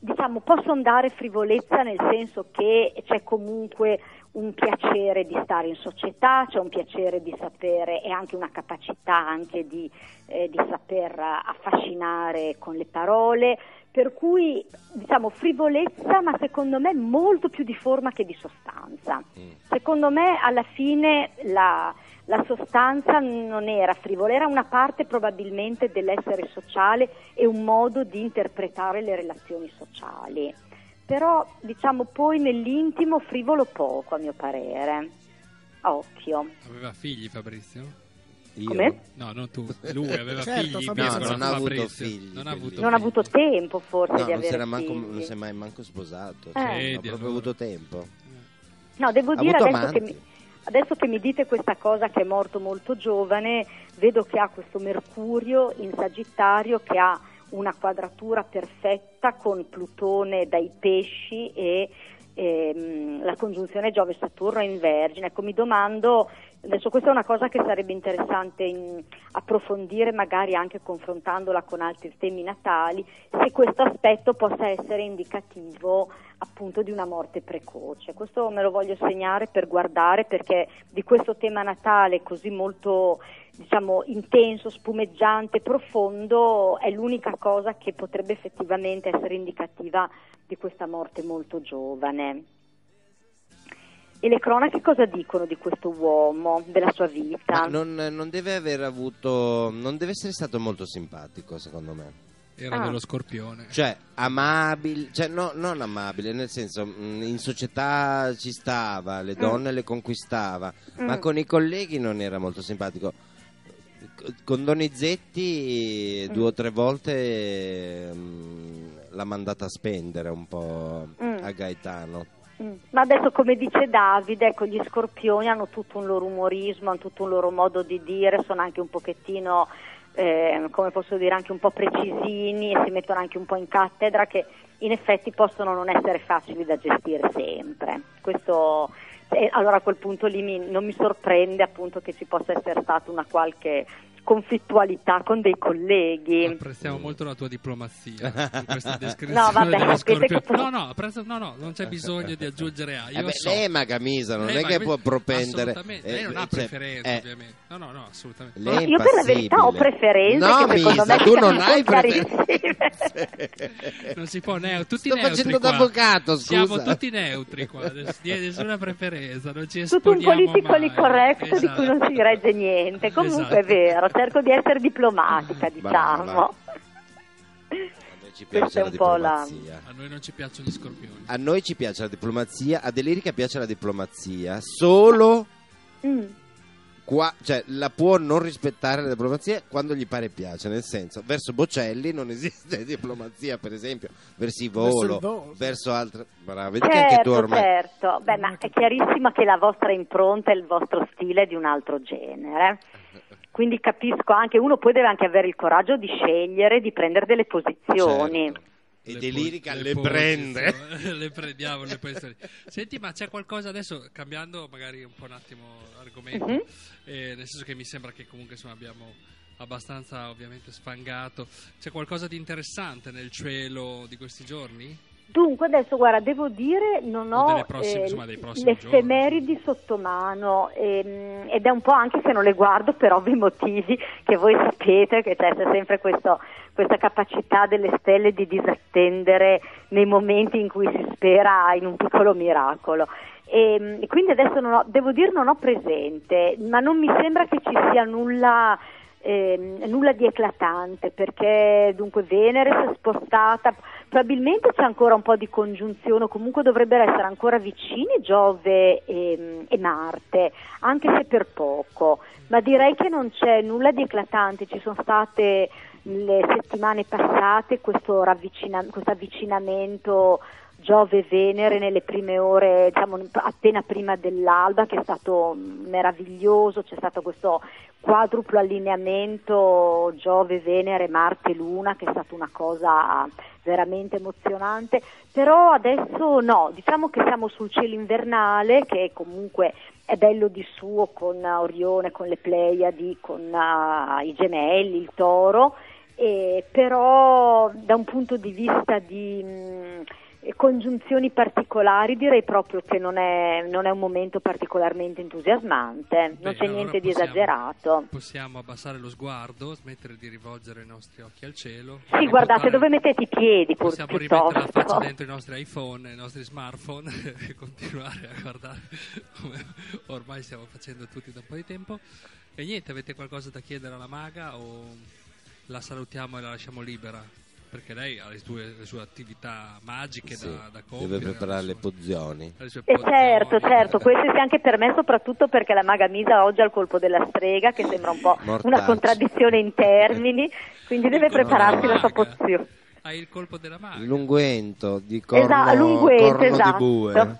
diciamo, possono dare frivolezza nel senso che c'è comunque un piacere di stare in società, c'è un piacere di sapere e anche una capacità anche di, eh, di saper affascinare con le parole, per cui diciamo frivolezza, ma secondo me molto più di forma che di sostanza. Mm. Secondo me alla fine la, la sostanza non era frivola, era una parte probabilmente dell'essere sociale e un modo di interpretare le relazioni sociali. Però diciamo poi nell'intimo frivolo poco a mio parere. A Occhio. Aveva figli Fabrizio? Io? Come? No, non tu. Lui aveva Certo, figli. No, non ha avuto Fabrizio. figli, Non ha avuto. Non ha avuto tempo forse No, di non avere manco, figli. non si è mai manco sposato. Eh. Cioè, non ha proprio allora. avuto tempo. No, devo Ha dire adesso che, mi, adesso che mi dite questa cosa che è morto molto giovane, vedo che ha questo Mercurio in Sagittario che ha una quadratura perfetta con Plutone dai pesci e ehm, la congiunzione Giove-Saturno in Vergine. Ecco, mi domando, adesso questa è una cosa che sarebbe interessante in- approfondire, magari anche confrontandola con altri temi natali, se questo aspetto possa essere indicativo appunto di una morte precoce. Questo me lo voglio segnare per guardare perché di questo tema natale così molto diciamo intenso, spumeggiante, profondo è l'unica cosa che potrebbe effettivamente essere indicativa di questa morte molto giovane. E le cronache cosa dicono di questo uomo, della sua vita? Ma non, non deve aver avuto. Non deve essere stato molto simpatico, secondo me. Era Ah. dello scorpione. Cioè, amabile, cioè no, non amabile, nel senso, mh, in società ci stava, le donne le conquistava, ma Mm. con i colleghi non era molto simpatico. Con Donizetti due o tre volte mh, l'ha mandata a spendere un po' Mm. a Gaetano. Ma adesso, come dice Davide, ecco, gli scorpioni hanno tutto un loro umorismo, hanno tutto un loro modo di dire, sono anche un pochettino, eh, come posso dire, anche un po' precisini e si mettono anche un po' in cattedra che in effetti possono non essere facili da gestire sempre. Questo, eh, allora a quel punto lì mi- non mi sorprende appunto che ci possa essere stata una qualche conflittualità con dei colleghi. Apprezziamo molto la tua diplomazia in questa descrizione No, vabbè, che- No, no, apprezzo- no, no, non c'è bisogno di aggiungere A. Io Eh beh, so. lei è Magamisa, non Lei è ma- che può propendere. Assolutamente. eh, Lei non ha cioè, preferenze, eh, ovviamente. No, no, no, assolutamente. Lei è Io per la verità ho preferenze No, che secondo Misa, me tu non hai preferenze. Non si può neutro, tutti Sto neutri facendo qua. d'avvocato, Siamo scusa. tutti neutri qua, ness- nessuna preferenza, non ci Tutto un esponiamo politically mai. correct di cui non Esatto. si regge niente. Comunque Esatto. è vero, cerco di essere diplomatica, diciamo. Brava. A noi ci Questa piace è la un po' la- diplomazia. A noi non ci piacciono gli scorpioni. A noi ci piace la diplomazia, a Delirica piace la diplomazia, solo Mm. qua- cioè, la può non rispettare la diplomazia quando gli pare piace, nel senso, verso Bocelli non esiste diplomazia, per esempio, verso i Verso verso altre... Brava, vedi che anche tu Certo, ormai... certo. Beh, ma è chiarissimo che la vostra impronta e il vostro stile è di un altro genere. Quindi capisco anche, uno poi deve anche avere il coraggio di scegliere, di prendere delle posizioni. Certo. E Le Delirica po- le, posizioni, prende. le prendiamo le posizioni. Senti, ma c'è qualcosa adesso, cambiando magari un po' un attimo argomento, Mhm. eh, nel senso che mi sembra che comunque insomma, abbiamo abbastanza ovviamente sfangato. C'è qualcosa di interessante nel cielo di questi giorni? Dunque adesso guarda, devo dire non ho prossime- eh, insomma, prossimi l'effemeridi sotto mano ehm, ed è un po' anche se non le guardo per ovvi motivi che voi sapete che c'è sempre questo- questa capacità delle stelle di disattendere nei momenti in cui si spera in un piccolo miracolo. E, e quindi adesso non ho- devo dire non ho presente, ma non mi sembra che ci sia nulla ehm, nulla di eclatante perché dunque Venere si è spostata, probabilmente c'è ancora un po' di congiunzione, o comunque dovrebbero essere ancora vicini Giove e, e Marte, anche se per poco, ma direi che non c'è nulla di eclatante, ci sono state le settimane passate questo, questo avvicinamento Giove-Venere nelle prime ore, diciamo appena prima dell'alba, che è stato mm, meraviglioso, c'è stato questo quadruplo allineamento Giove-Venere-Marte-Luna, che è stata una cosa veramente emozionante, però adesso no, diciamo che siamo sul cielo invernale, che comunque è bello di suo con Orione, con le Pleiadi, con ah, i gemelli, il toro, e però da un punto di vista di mh, congiunzioni particolari direi proprio che non è, non è un momento particolarmente entusiasmante, non Bene, c'è allora niente di possiamo- esagerato. Possiamo abbassare lo sguardo, smettere di rivolgere i nostri occhi al cielo. Sì, guardate dove mettete i piedi pur Possiamo rimettere la faccia piuttosto. dentro i nostri iPhone, i nostri smartphone e continuare a guardare come ormai stiamo facendo tutti da un po' di tempo. E niente, avete qualcosa da chiedere alla maga o la salutiamo e la lasciamo libera? Perché lei ha le sue, le sue attività magiche Sì, da, da compiere. deve preparare le pozioni. le E pozioni. certo, certo, questo sia anche per me soprattutto perché la maga Misa oggi ha il colpo della strega che sembra un po' Mortacci. una contraddizione in termini, quindi deve colpo prepararsi la sua pozione. Hai il colpo della maga. L'unguento di corno, Esatto, l'unguento, corno esatto. di bue.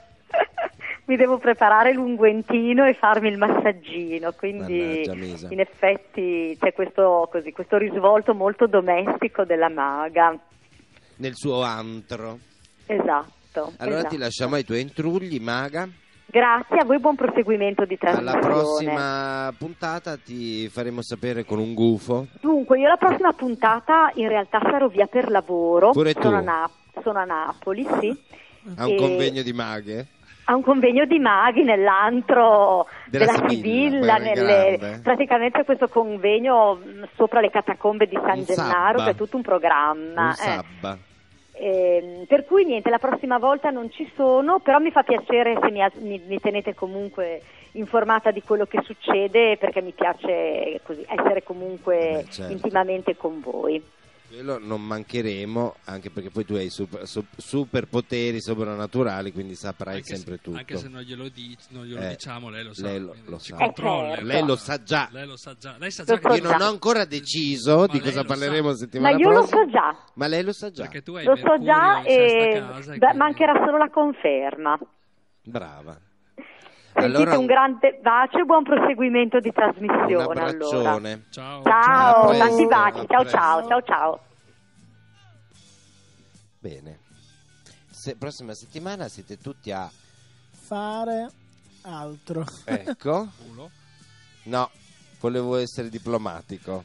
Mi devo preparare l'unguentino e farmi il massaggino, quindi Mannaggia, in effetti c'è questo, così, questo risvolto molto domestico della maga. Nel suo antro. Esatto. Allora esatto. ti lasciamo ai tuoi intrugli, maga. Grazie a voi, buon proseguimento di trasmissione. Alla prossima puntata ti faremo sapere con un gufo. Dunque, io la prossima puntata in realtà sarò via per lavoro. Pure tu. Sono a, Na- sono a Napoli, sì. A un E- convegno di maghe. A un convegno di maghi nell'antro Della della, Sibilla, nelle- grande. praticamente questo convegno mh, sopra le catacombe di San Un Gennaro, sabba. che è tutto un programma. Un eh. Ehm, per cui niente, la prossima volta non ci sono, però mi fa piacere se mi, mi- mi tenete comunque informata di quello che succede perché mi piace così, essere comunque Eh, certo. intimamente con voi. Quello non mancheremo, anche perché poi tu hai super, su- superpoteri soprannaturali, quindi saprai Anche se- sempre tutto. Anche se non glielo, dici- non glielo Eh, diciamo, lei lo sa. lei lo- lo sa. controlla. Eh, certo. Lei lo sa già. Lei lo sa già. Lei sa Lo già che so Io non già. ho ancora deciso Ma di cosa lo parleremo sa. settimana Ma io lo prossima. so già, Ma lei lo sa già. Perché tu hai lo so Mercurio già in e e beh, quindi- mancherà solo la conferma. Brava. Sentite Allora un grande bacio e buon proseguimento di trasmissione allora. abbraccione. Ciao. Ciao, presto, tanti baci, ciao ciao, ciao ciao. Bene. Se, prossima settimana siete tutti a... Fare altro. Ecco. Culo. No, volevo essere diplomatico.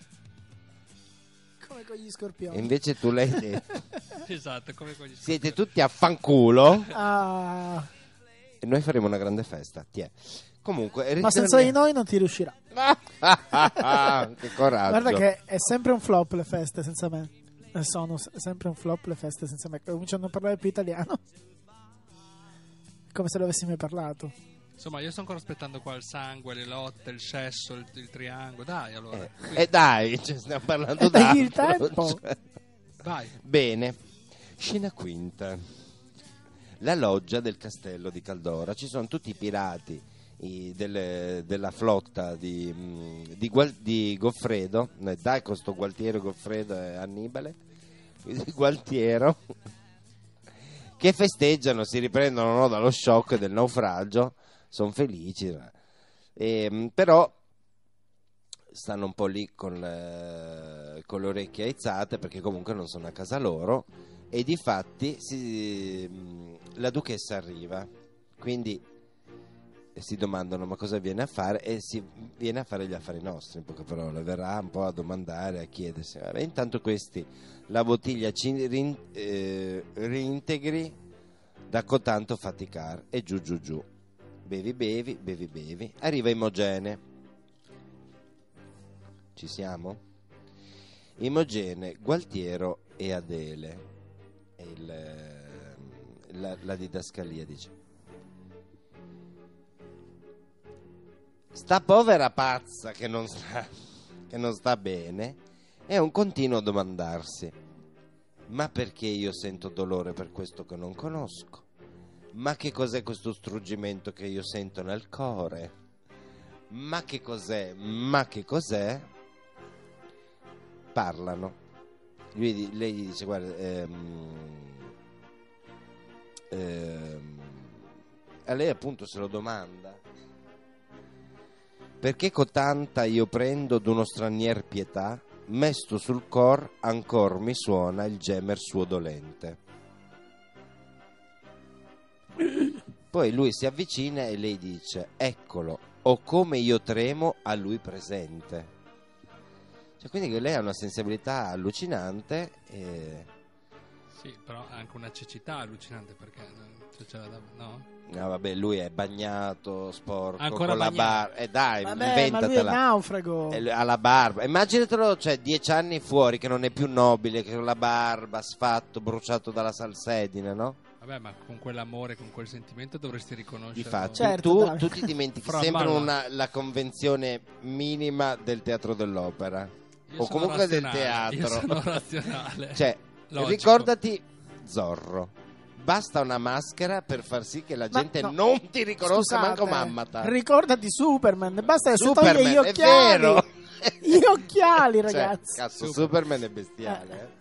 Come con gli E scorpioni. invece tu l'hai detto. Esatto, come con gli Siete tutti a fanculo Ah, e noi faremo una grande festa. Tiè. Comunque, ma senza di noi non ti riuscirà. che coraggio. Guarda che è sempre un flop le feste senza me. Eh, Sono s- sempre un flop le feste senza me. Cominciano a parlare più italiano. Come se lo avessi mai parlato. Insomma, io sto ancora aspettando qua il sangue, le lotte, il cesso, il, il triangolo. Dai, allora. Eh, Quindi- E dai, ci stiamo parlando E dagli il d'altro. tempo. Cioè, Vai. Bene, scena quinta. La loggia del castello di Caldora. Ci sono tutti i pirati i- delle- della flotta di, mm, di, di Goffredo, eh, dai con sto Gualtiero, Goffredo e Annibale, Gualtiero, che festeggiano, si riprendono no, dallo shock del naufragio, sono felici, Ehm, però stanno un po' lì con le, con le orecchie aizzate perché comunque non sono a casa loro e di fatti la duchessa arriva, quindi si domandano ma cosa viene a fare? E si viene a fare gli affari nostri in poche parole. Verrà un po' a domandare a chiedersi Vabbè, intanto questi la bottiglia ci rin- eh, reintegri da cotanto faticare e giù giù giù. Bevi bevi bevi bevi. Arriva Imogene. Ci siamo? Imogene, Gualtiero e Adele il, eh, la, la didascalia dice. Sta povera pazza che non sta, che non sta bene è un continuo domandarsi ma perché io sento dolore per questo che non conosco? Ma che cos'è questo struggimento che io sento nel cuore? Ma che cos'è? Ma che cos'è? Parlano lui, lei gli dice guarda ehm, ehm, a lei appunto se lo domanda perché cotanta io prendo d'uno stranier pietà mesto sul cor ancor mi suona il gemer suo dolente? Poi lui si avvicina e lei dice eccolo o come io tremo a lui presente cioè, quindi che lei ha una sensibilità allucinante e Sì, però ha anche una cecità allucinante perché cioè, c'era da- no? Ah, vabbè, lui è bagnato, sporco, Ancora con la bagnato. barba. Eh dai, Vabbè, ma lui è inventatela. naufrago. Eh, Ha la barba. Immaginatelo, cioè, dieci anni fuori che non è più nobile, che con la barba, sfatto, bruciato dalla salsedine, no? Vabbè, ma con quell'amore, con quel sentimento dovresti riconoscere. Difatti, Certo, tu, tu ti dimentichi sempre una- la convenzione minima del teatro dell'opera. O comunque del teatro. sono razionale. Cioè, Logico. ricordati Zorro. Basta una maschera per far sì che la Ma gente no, non ti riconosca Scusate, manco mammata. Ricordati Superman, basta che Superman, toglie gli è occhiali. vero. Gli occhiali, Cioè, ragazzi. cazzo, Super- Superman è bestiale. eh.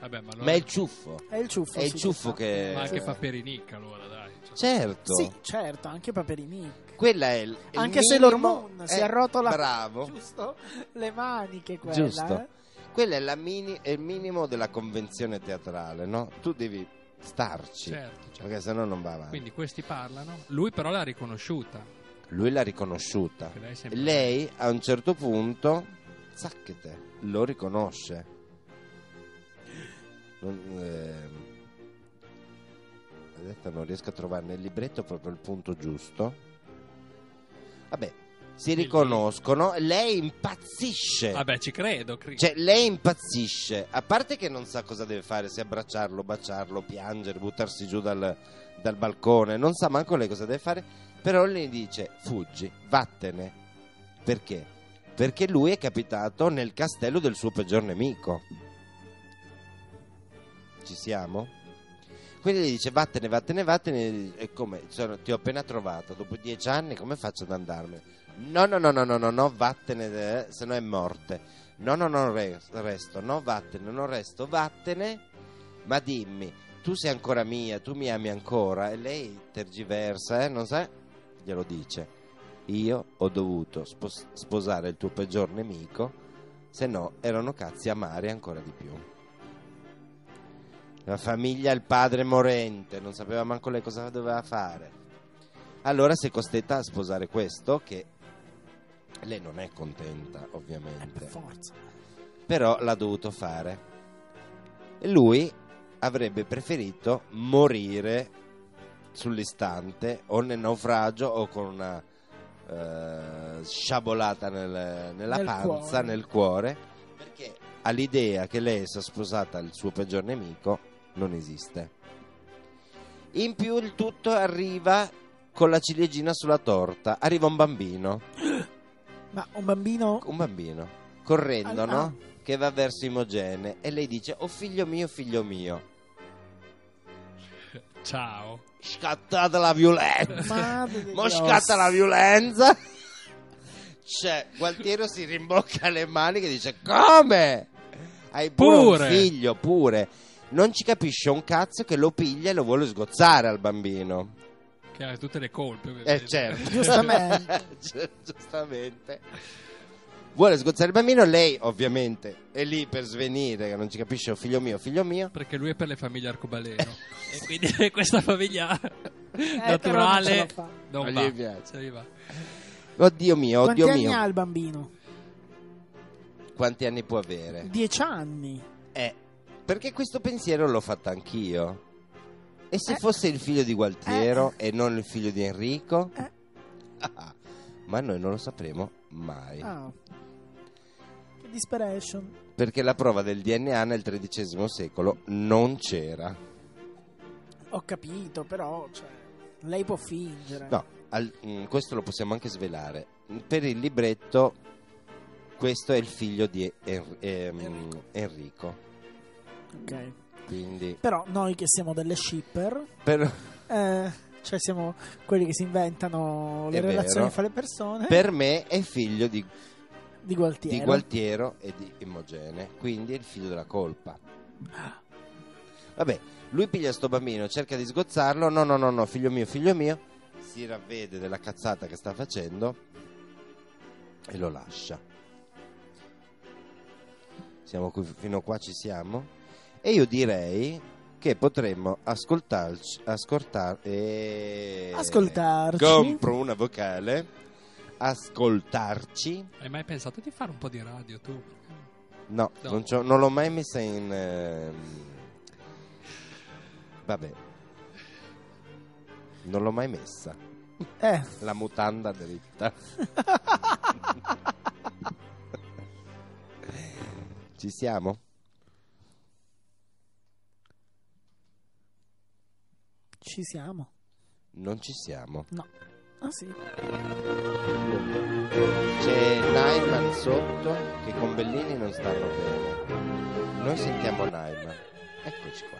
Vabbè, ma, allora... Ma è il ciuffo. È il ciuffo. È il ciuffo che che. ma anche. Paperinic allora, dai. cioè. Certo. Sì, certo, anche Paperini. Quella è il. Anche minimo- Sailor Moon si eh, arrotola Bravo. giusto le maniche quella. Giusto. eh. Quella è, la mini- è il minimo della convenzione teatrale, no? Tu devi starci. Certo, certo. Perché sennò non va avanti. Quindi questi parlano. Lui però l'ha riconosciuta. Lui l'ha riconosciuta. Lei Lei a un certo punto, zacchete, lo riconosce. Non, adesso non riesco a trovare nel libretto proprio il punto giusto. Vabbè, si riconoscono, lei impazzisce. Vabbè, ci credo. cri- Cioè, lei impazzisce. A parte che non sa cosa deve fare, se abbracciarlo, baciarlo, piangere, buttarsi giù dal, dal balcone. Non sa manco lei cosa deve fare. Però lei dice: fuggi, vattene. Perché? Perché lui è capitato nel castello del suo peggior nemico. Ci siamo? Quindi gli dice: Vattene, vattene, vattene. E come? Sono- ti ho appena trovato. Dopo dieci anni, come faccio ad andarmene? No, no, no, no, no, no, no vattene, eh, se no è morte. No, no, no, re- resto, no, vattene, non resto, vattene. Ma dimmi, tu sei ancora mia, tu mi ami ancora? E lei tergiversa, eh, non sa? Glielo dice. Io ho dovuto spos- sposare il tuo peggior nemico, se no erano cazzi amari ancora di più. La famiglia, il padre morente, non sapeva manco lei cosa doveva fare. Allora si è costretta a sposare questo che lei non è contenta, Eh, ovviamente per forza. però l'ha dovuto fare. E lui avrebbe preferito morire sull'istante o nel naufragio o con una eh, sciabolata nel- nella Nel panza, cuore. nel cuore, perché all'idea che lei sia sposata al suo peggior nemico non esiste. In più il tutto arriva con la ciliegina sulla torta, arriva un bambino Ma un bambino un bambino correndo, Ah, no? ah. Che va verso Imogene e lei dice: Oh figlio mio, figlio mio. Ciao. Scattata la violenza. Mo scatta la violenza. Cioè, Gualtiero si rimbocca le mani che dice: Come? Hai pure, Pure. un figlio, pure. Non ci capisce un cazzo che lo piglia e lo vuole sgozzare al bambino. Che ha tutte le colpe. Eh, certo. Giustamente. Gi- Giustamente. Vuole sgozzare il bambino, lei ovviamente è lì per svenire, che non ci capisce, oh, figlio mio, figlio mio. Perché lui è per le famiglie arcobaleno. e quindi questa famiglia Eh, naturale non non Non va. gli piace. Gli va. Oddio mio, Quanti oddio anni mio. ha il bambino? Quanti anni può avere? Dieci anni. Eh, perché questo pensiero l'ho fatto anch'io. E se Eh. fosse il figlio di Gualtiero e non il figlio di Enrico? Eh. Ah, ma noi non lo sapremo mai. Ah. Che desperation. Perché la prova del DNA nel XIII secolo non c'era. Ho capito, però cioè, lei può fingere. No, al- mm, questo lo possiamo anche svelare. Per il libretto, questo è il figlio di En- ehm, Enrico. Ok. Quindi, Però noi che siamo delle shipper, per, eh, cioè siamo quelli che si inventano le È relazioni vero. fra le persone, per me è figlio di, di Gualtiero. di Gualtiero e di Imogene. Quindi è il figlio della colpa. Vabbè, lui piglia sto bambino, cerca di sgozzarlo. No, no, no, no, figlio mio, figlio mio. Si ravvede della cazzata che sta facendo e lo lascia. Siamo qui, fino a qua ci siamo. E io direi che potremmo ascoltarci. Ascoltar, e... Ascoltarci. Compro una vocale. Ascoltarci. Hai mai pensato di fare un po' di radio tu? No, No. Non, non l'ho mai messa in. ehm, Vabbè. Non l'ho mai messa. Eh, La mutanda dritta. Ci siamo? Ci siamo. Non ci siamo. No. Ah sì. C'è Naiman sotto che con Bellini non stanno bene. Noi sentiamo Naiman. Eccoci qua.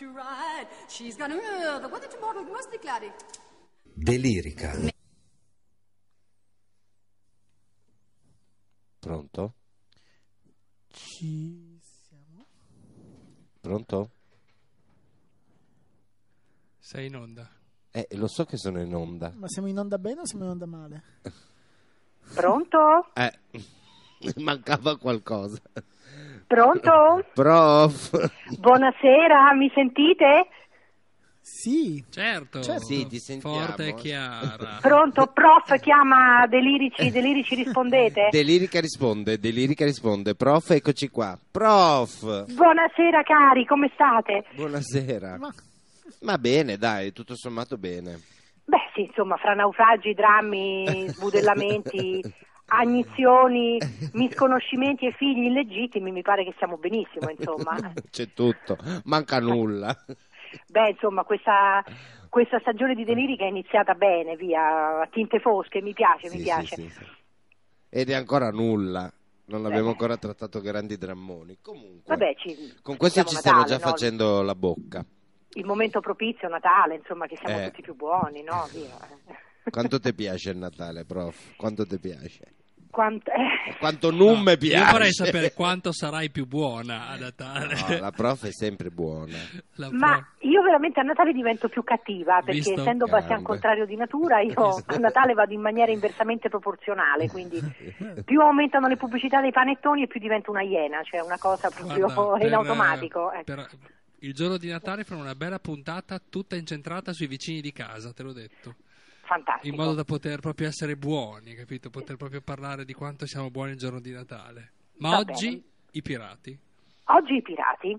To ride. She's got uh, the weather tomorrow must be cloudy. Delirica. Pronto? Ci siamo. Pronto? Sei in onda. Eh, lo so che sono in onda. Ma siamo in onda bene o siamo in onda male? Pronto? Eh, mancava qualcosa. Pronto? Prof. Buonasera, mi sentite? Sì. Certo. Certo. Sì, ti sentiamo. Forte e chiara. Pronto? Prof chiama Delirici, Delirici rispondete? Delirica risponde, Delirica risponde. Prof, eccoci qua. Prof. Buonasera cari, come state? Buonasera. Ma Ma bene, dai, tutto sommato bene. Beh sì, insomma, fra naufragi, drammi, sbudellamenti, agnizioni, misconoscimenti e figli illegittimi mi pare che siamo benissimo, insomma. C'è tutto, manca nulla. Beh, insomma, questa, questa stagione di delirica è iniziata bene, via, a tinte fosche, mi piace, Sì, mi piace. sì, sì. Ed è ancora nulla. Non abbiamo Eh. ancora trattato grandi drammoni. Comunque, Vabbè, ci, con questo ci stiamo Natale, già no? facendo la bocca. Il momento propizio, Natale, insomma, che siamo Eh. tutti più buoni, no? Via. Quanto ti piace il Natale, prof? Quanto ti piace? Quanto, eh, Quanto non mi piace. Io vorrei sapere quanto sarai più buona a Natale. No, la prof è sempre buona. La Ma io veramente a Natale divento più cattiva perché Visto? essendo bastian contrario di natura io Visto? a Natale vado in maniera inversamente proporzionale, quindi più aumentano le pubblicità dei panettoni e più divento una iena, cioè una cosa proprio Guarda, per- in automatico. ecco. per il giorno di Natale farò una bella puntata tutta incentrata sui vicini di casa, te l'ho detto. Fantastico. In modo da poter proprio essere buoni, capito? Poter proprio parlare di quanto siamo buoni il giorno di Natale. Ma Va oggi bene. i pirati. Oggi i pirati,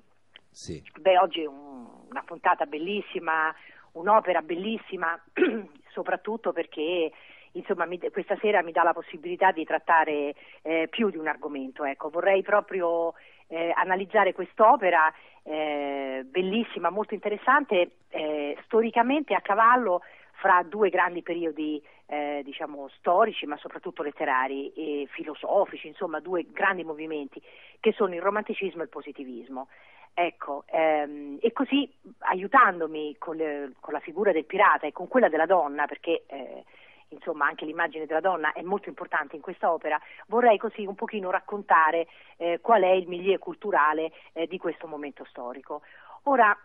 Sì. beh oggi è un- una puntata bellissima, un'opera bellissima, soprattutto perché insomma mi- questa sera mi dà la possibilità di trattare eh, più di un argomento. Ecco, vorrei proprio eh, analizzare quest'opera eh, bellissima, molto interessante, eh, storicamente a cavallo fra due grandi periodi eh, diciamo storici ma soprattutto letterari e filosofici, insomma due grandi movimenti che sono il romanticismo e il positivismo. Ecco, ehm, e così aiutandomi con, le- con la figura del pirata e con quella della donna, perché eh, insomma anche l'immagine della donna è molto importante in questa opera, vorrei così un pochino raccontare eh, qual è il milieu culturale eh, di questo momento storico. Ora,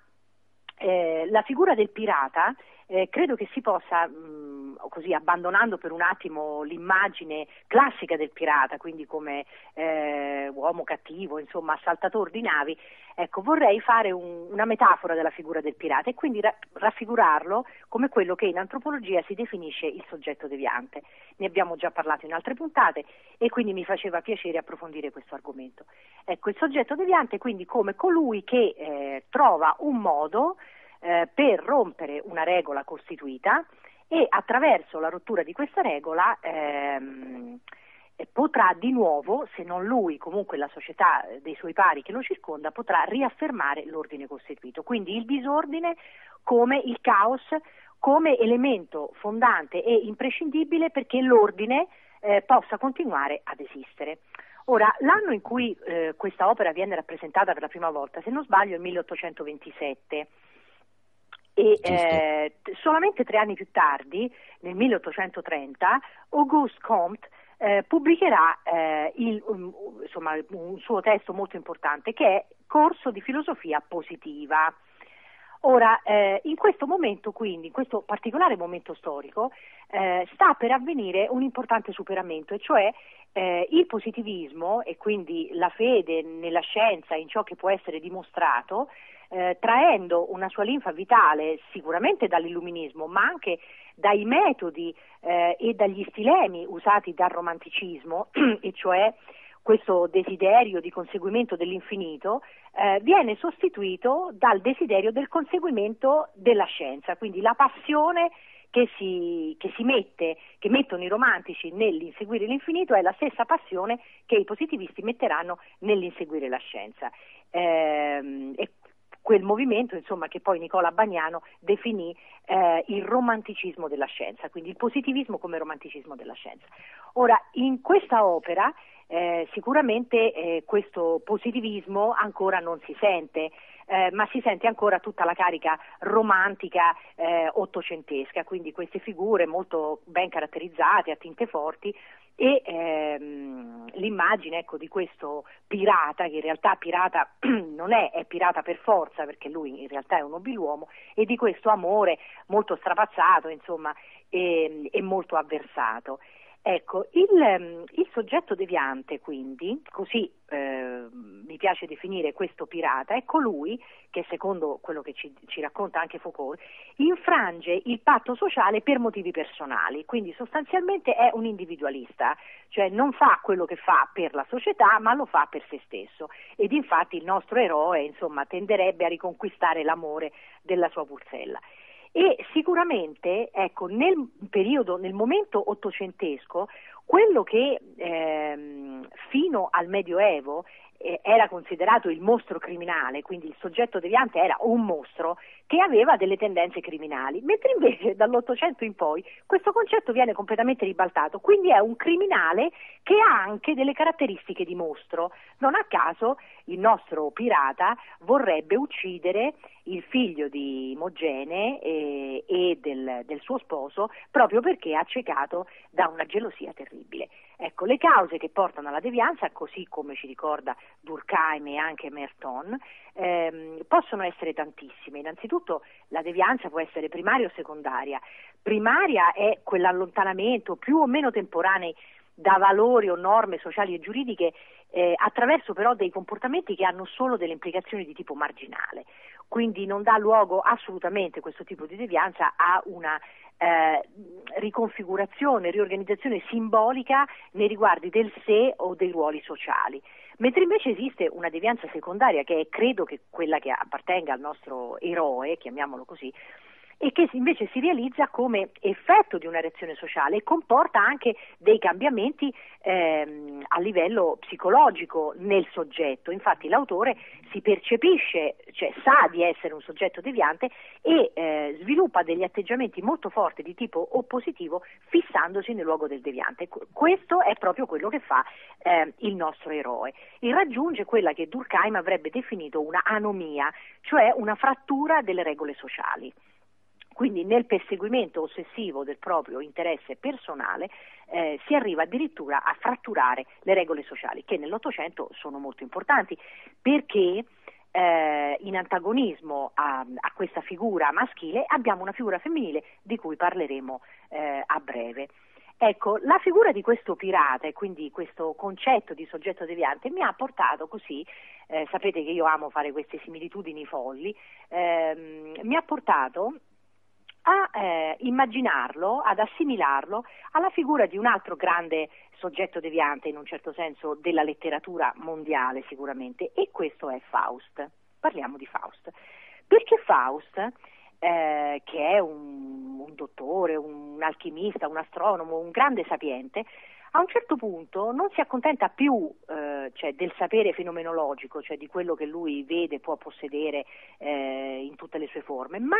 eh, la figura del pirata eh, credo che si possa, mh, così abbandonando per un attimo l'immagine classica del pirata, quindi come eh, uomo cattivo, insomma assaltatore di navi, ecco, vorrei fare un- una metafora della figura del pirata e quindi ra- raffigurarlo come quello che in antropologia si definisce il soggetto deviante. Ne abbiamo già parlato in altre puntate e quindi mi faceva piacere approfondire questo argomento. Ecco, il soggetto deviante quindi come colui che eh, trova un modo eh, per rompere una regola costituita e attraverso la rottura di questa regola ehm, eh, potrà di nuovo, se non lui, comunque la società dei suoi pari che lo circonda, potrà riaffermare l'ordine costituito. Quindi il disordine come il caos, come elemento fondante e imprescindibile perché l'ordine eh, possa continuare ad esistere. Ora, l'anno in cui eh, questa opera viene rappresentata per la prima volta, se non sbaglio, è il 1827 e eh, solamente tre anni più tardi, nel 1830, Auguste Comte eh, pubblicherà eh, il- un, insomma, un suo testo molto importante che è Corso di filosofia positiva. Ora, eh, in questo momento, quindi, in questo particolare momento storico, eh, sta per avvenire un importante superamento, e cioè eh, il positivismo e quindi la fede nella scienza, in ciò che può essere dimostrato, eh, traendo una sua linfa vitale sicuramente dall'illuminismo, ma anche dai metodi eh, e dagli stilemi usati dal romanticismo, e cioè questo desiderio di conseguimento dell'infinito, eh, viene sostituito dal desiderio del conseguimento della scienza, quindi la passione che si, che si mette, che mettono i romantici nell'inseguire l'infinito è la stessa passione che i positivisti metteranno nell'inseguire la scienza. Ehm, e quel movimento insomma, che poi Nicola Bagnano definì eh, il romanticismo della scienza, quindi il positivismo come romanticismo della scienza. Ora, in questa opera eh, sicuramente eh, questo positivismo ancora non si sente, eh, ma si sente ancora tutta la carica romantica eh, ottocentesca, quindi queste figure molto ben caratterizzate, a tinte forti e ehm, l'immagine ecco, di questo pirata, che in realtà pirata non è, è pirata per forza perché lui in realtà è un nobiluomo, e di questo amore molto strapazzato insomma, e, e molto avversato. Ecco, il, ehm, il, soggetto deviante, quindi, così eh, mi piace definire questo pirata, è colui che, secondo quello che ci, ci, racconta anche Foucault, infrange il patto sociale per motivi personali, quindi sostanzialmente è un individualista, cioè non fa quello che fa per la società, ma lo fa per se stesso. Ed infatti il nostro eroe, insomma, tenderebbe a riconquistare l'amore della sua pulzella. E sicuramente, ecco, nel periodo, nel momento ottocentesco, quello che ehm, fino al Medioevo era considerato il mostro criminale, quindi il soggetto deviante era un mostro che aveva delle tendenze criminali, mentre invece dall'Ottocento in poi questo concetto viene completamente ribaltato, quindi è un criminale che ha anche delle caratteristiche di mostro. Non a caso il nostro pirata vorrebbe uccidere il figlio di Imogene e, eh, e del, del suo sposo proprio perché è accecato da una gelosia terribile. Ecco, le cause che portano alla devianza, così come ci ricorda Durkheim e anche Merton, ehm, possono essere tantissime. Innanzitutto la devianza può essere primaria o secondaria. Primaria è quell'allontanamento più o meno temporaneo da valori o norme sociali e giuridiche eh, attraverso però dei comportamenti che hanno solo delle implicazioni di tipo marginale. Quindi non dà luogo assolutamente questo tipo di devianza a una eh, riconfigurazione, riorganizzazione simbolica nei riguardi del sé o dei ruoli sociali. Mentre invece esiste una devianza secondaria che è credo che quella che appartenga al nostro eroe, chiamiamolo così, e che invece si realizza come effetto di una reazione sociale e comporta anche dei cambiamenti ehm, a livello psicologico nel soggetto. Infatti l'autore si percepisce, cioè sa di essere un soggetto deviante e eh, sviluppa degli atteggiamenti molto forti di tipo oppositivo fissandosi nel luogo del deviante. Questo è proprio quello che fa eh, il nostro eroe e raggiunge quella che Durkheim avrebbe definito una anomia, cioè una frattura delle regole sociali. Quindi nel perseguimento ossessivo del proprio interesse personale eh, si arriva addirittura a fratturare le regole sociali, che nell'Ottocento sono molto importanti, perché eh, in antagonismo a, a, questa figura maschile abbiamo una figura femminile di cui parleremo eh, a breve. Ecco, la figura di questo pirata e quindi questo concetto di soggetto deviante mi ha portato così, eh, sapete che io amo fare queste similitudini folli, ehm, mi ha portato a eh, immaginarlo, ad assimilarlo alla figura di un altro grande soggetto deviante in un certo senso della letteratura mondiale sicuramente e questo è Faust. Parliamo di Faust. Perché Faust, eh, che è un, un dottore, un alchimista, un astronomo, un grande sapiente, a un certo punto non si accontenta più eh, cioè del sapere fenomenologico, cioè di quello che lui vede, può possedere eh, in tutte le sue forme, ma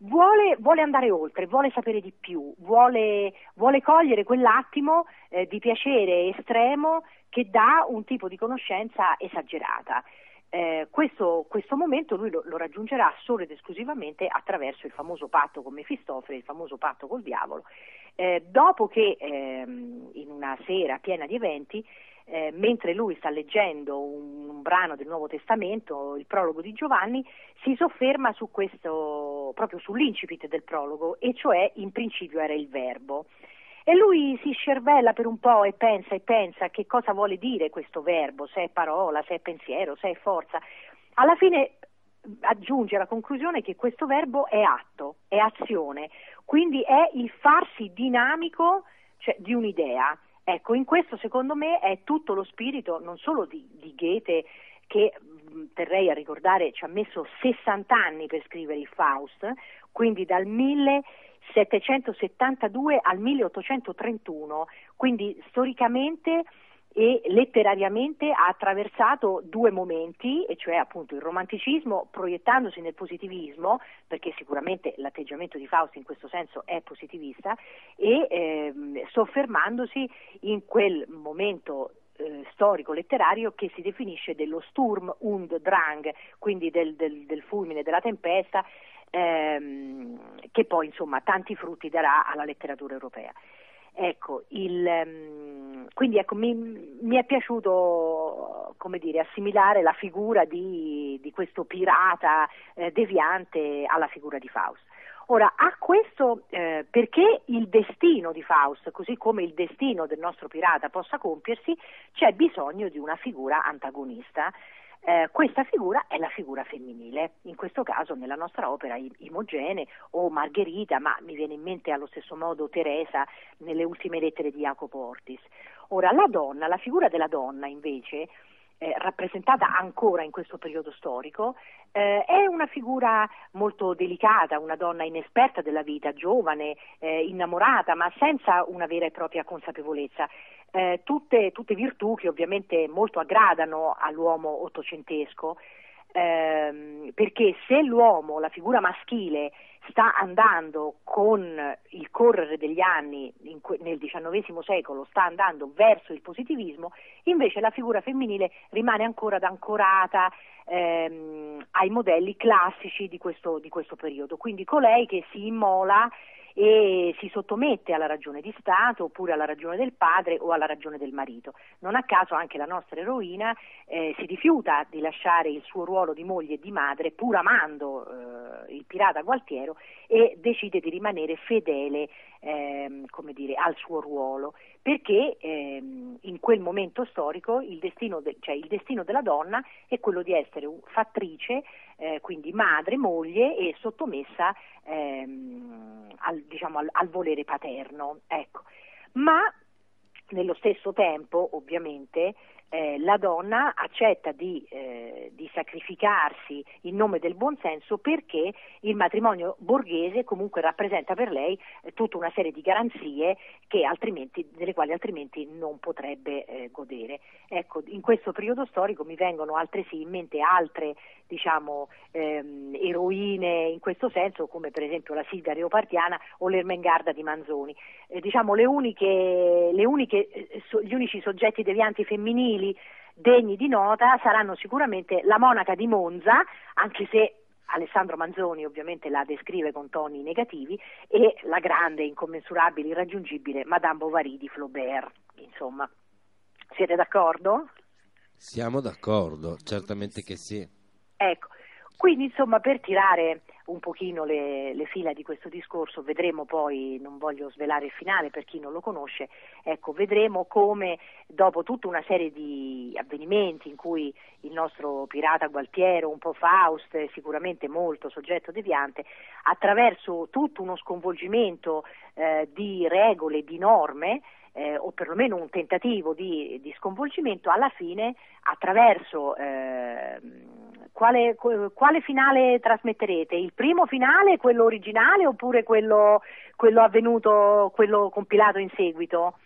Vuole, vuole, andare oltre, vuole sapere di più, vuole, vuole cogliere quell'attimo eh, di piacere estremo che dà un tipo di conoscenza esagerata. Eh, questo, questo, momento lui lo, lo, raggiungerà solo ed esclusivamente attraverso il famoso patto con Mefistofele, il famoso patto col diavolo, eh, dopo che ehm, in una sera piena di eventi eh, mentre lui sta leggendo un, un, brano del Nuovo Testamento, il prologo di Giovanni, si sofferma su questo, proprio sull'incipit del prologo, e cioè in principio era il verbo. E lui si scervella per un po' e pensa e pensa che cosa vuole dire questo verbo, se è parola, se è pensiero, se è forza. Alla fine aggiunge la conclusione che questo verbo è atto, è azione, quindi è il farsi dinamico cioè, di un'idea. Ecco, in questo secondo me è tutto lo spirito non solo di, di Goethe che terrei a ricordare ci ha messo 60 anni per scrivere il Faust, quindi dal 1772 al 1831, quindi storicamente e letterariamente ha attraversato due momenti, e cioè appunto il romanticismo proiettandosi nel positivismo, perché sicuramente l'atteggiamento di Fausto in questo senso è positivista, e ehm, soffermandosi in quel momento eh, storico letterario che si definisce dello Sturm und Drang, quindi del, del, del fulmine, della tempesta, ehm, che poi insomma tanti frutti darà alla letteratura europea. Ecco, il, um, quindi ecco, mi, mi, è piaciuto dire, assimilare la figura di, di questo pirata eh, deviante alla figura di Faust. Ora, a questo, eh, perché il destino di Faust, così come il destino del nostro pirata possa compiersi, c'è bisogno di una figura antagonista eh, questa figura è la figura femminile, in questo caso nella nostra opera Imogene o Margherita, ma mi viene in mente allo stesso modo Teresa nelle ultime lettere di Jacopo Ortis. Ora, la donna, la figura della donna invece, eh, rappresentata ancora in questo periodo storico, eh, è una figura molto delicata, una donna inesperta della vita, giovane, eh, innamorata, ma senza una vera e propria consapevolezza eh, tutte, tutte, virtù che ovviamente molto aggradano all'uomo ottocentesco, ehm, perché se l'uomo, la figura maschile, sta andando con il correre degli anni que- nel XIX secolo, sta andando verso il positivismo, invece la figura femminile rimane ancora ancorata ehm, ai modelli classici di questo, di questo periodo. Quindi colei che si immola e si sottomette alla ragione di Stato oppure alla ragione del padre o alla ragione del marito. Non a caso anche la nostra eroina eh, si rifiuta di lasciare il suo ruolo di moglie e di madre pur amando eh, il pirata Gualtiero e decide di rimanere fedele ehm, dire, al suo ruolo perché ehm, in quel momento storico il destino, de- cioè il destino, della donna è quello di essere fattrice, eh, quindi madre, moglie e sottomessa ehm, al, diciamo, al, al, volere paterno. Ecco. Ma nello stesso tempo, ovviamente, eh, la donna accetta di, eh, di, sacrificarsi in nome del buonsenso perché il matrimonio borghese comunque rappresenta per lei eh, tutta una serie di garanzie delle quali altrimenti non potrebbe eh, godere. Ecco, in questo periodo storico mi vengono altresì in mente altre diciamo, ehm, eroine in questo senso, come per esempio la Silvia Leopardiana o l'Ermengarda di Manzoni. Eh, diciamo, le uniche, le uniche, eh, so, gli unici soggetti devianti femminili degni di nota saranno sicuramente la monaca di Monza, anche se Alessandro Manzoni ovviamente la descrive con toni negativi, e la grande, incommensurabile, irraggiungibile Madame Bovary di Flaubert. Insomma, siete d'accordo? Siamo d'accordo, certamente che sì. Ecco, quindi insomma per tirare un pochino le, le, fila di questo discorso, vedremo poi, non voglio svelare il finale per chi non lo conosce, ecco, vedremo come dopo tutta una serie di avvenimenti in cui il nostro pirata Gualtiero, un po' Faust, sicuramente molto soggetto deviante, attraverso tutto uno sconvolgimento eh, di regole, di norme, eh, o perlomeno un tentativo di, di sconvolgimento, alla fine attraverso eh, quale, quale, finale trasmetterete? Il primo finale, quello originale oppure quello, quello avvenuto, quello compilato in seguito?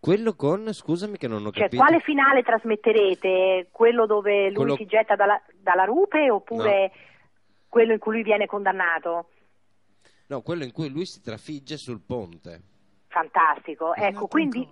Quello con, scusami che non ho cioè, capito. Quale finale trasmetterete? Quello dove lui quello... si getta dalla, dalla rupe oppure no. quello in cui lui viene condannato? No, quello in cui lui si trafigge sul ponte. Fantastico, ecco, quindi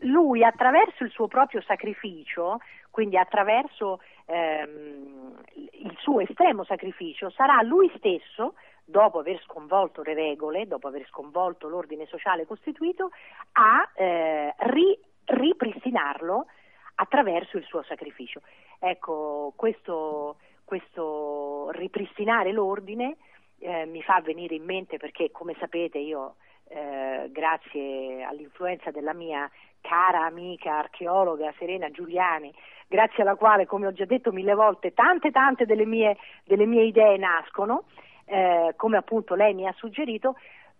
lui attraverso il suo proprio sacrificio, quindi attraverso ehm, il suo estremo sacrificio, sarà lui stesso, dopo aver sconvolto le regole, dopo aver sconvolto l'ordine sociale costituito, a eh, ri, ripristinarlo attraverso il suo sacrificio. Ecco, questo, questo ripristinare l'ordine eh, mi fa venire in mente perché, come sapete, io eh, grazie all'influenza della mia cara amica archeologa Serena Giuliani, grazie alla quale, come ho già detto mille volte, tante tante delle mie, delle mie idee nascono, eh, come appunto lei mi ha suggerito,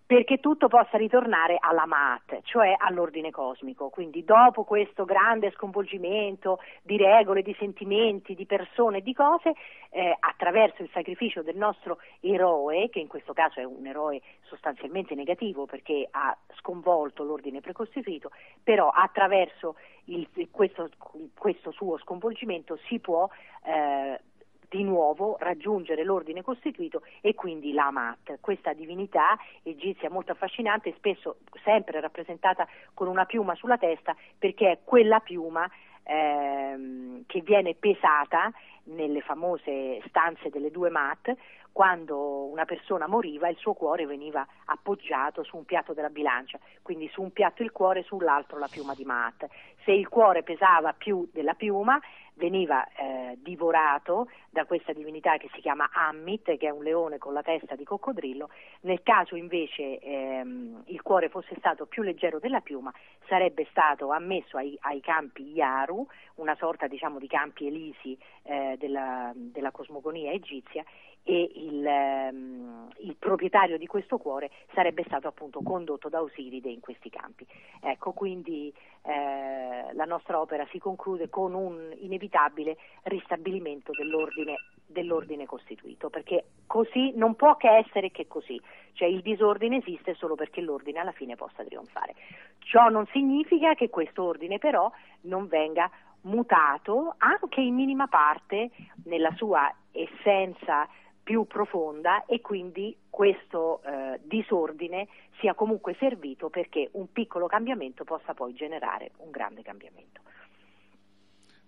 perché tutto possa ritornare alla Maat, cioè all'ordine cosmico. Quindi dopo questo grande sconvolgimento di regole, di sentimenti, di persone di cose, eh, attraverso il sacrificio del nostro eroe, che in questo caso è un eroe sostanzialmente negativo perché ha sconvolto l'ordine precostituito, però attraverso il- questo, questo suo sconvolgimento si può eh, di nuovo raggiungere l'ordine costituito e quindi la Amat, questa divinità egizia molto affascinante, spesso sempre rappresentata con una piuma sulla testa perché è quella piuma ehm, che viene pesata nelle famose stanze delle due mat quando una persona moriva il suo cuore veniva appoggiato su un piatto della bilancia, quindi su un piatto il cuore, sull'altro la piuma di Maat. Se il cuore pesava più della piuma veniva eh, divorato da questa divinità che si chiama Ammit, che è un leone con la testa di coccodrillo. Nel caso invece ehm, il cuore fosse stato più leggero della piuma, sarebbe stato ammesso ai, ai campi Yaru, una sorta diciamo, di campi elisi eh, della, della cosmogonia egizia, e il, ehm, il proprietario di questo cuore sarebbe stato appunto condotto da Osiride in questi campi. Ecco, quindi eh, la nostra opera si conclude con un inevitabile ristabilimento dell'ordine, dell'ordine costituito, perché così non può che essere che così, cioè il disordine esiste solo perché l'ordine alla fine possa trionfare. Ciò non significa che questo ordine però non venga mutato anche in minima parte nella sua essenza più profonda e quindi questo eh, disordine sia comunque servito perché un piccolo cambiamento possa poi generare un grande cambiamento.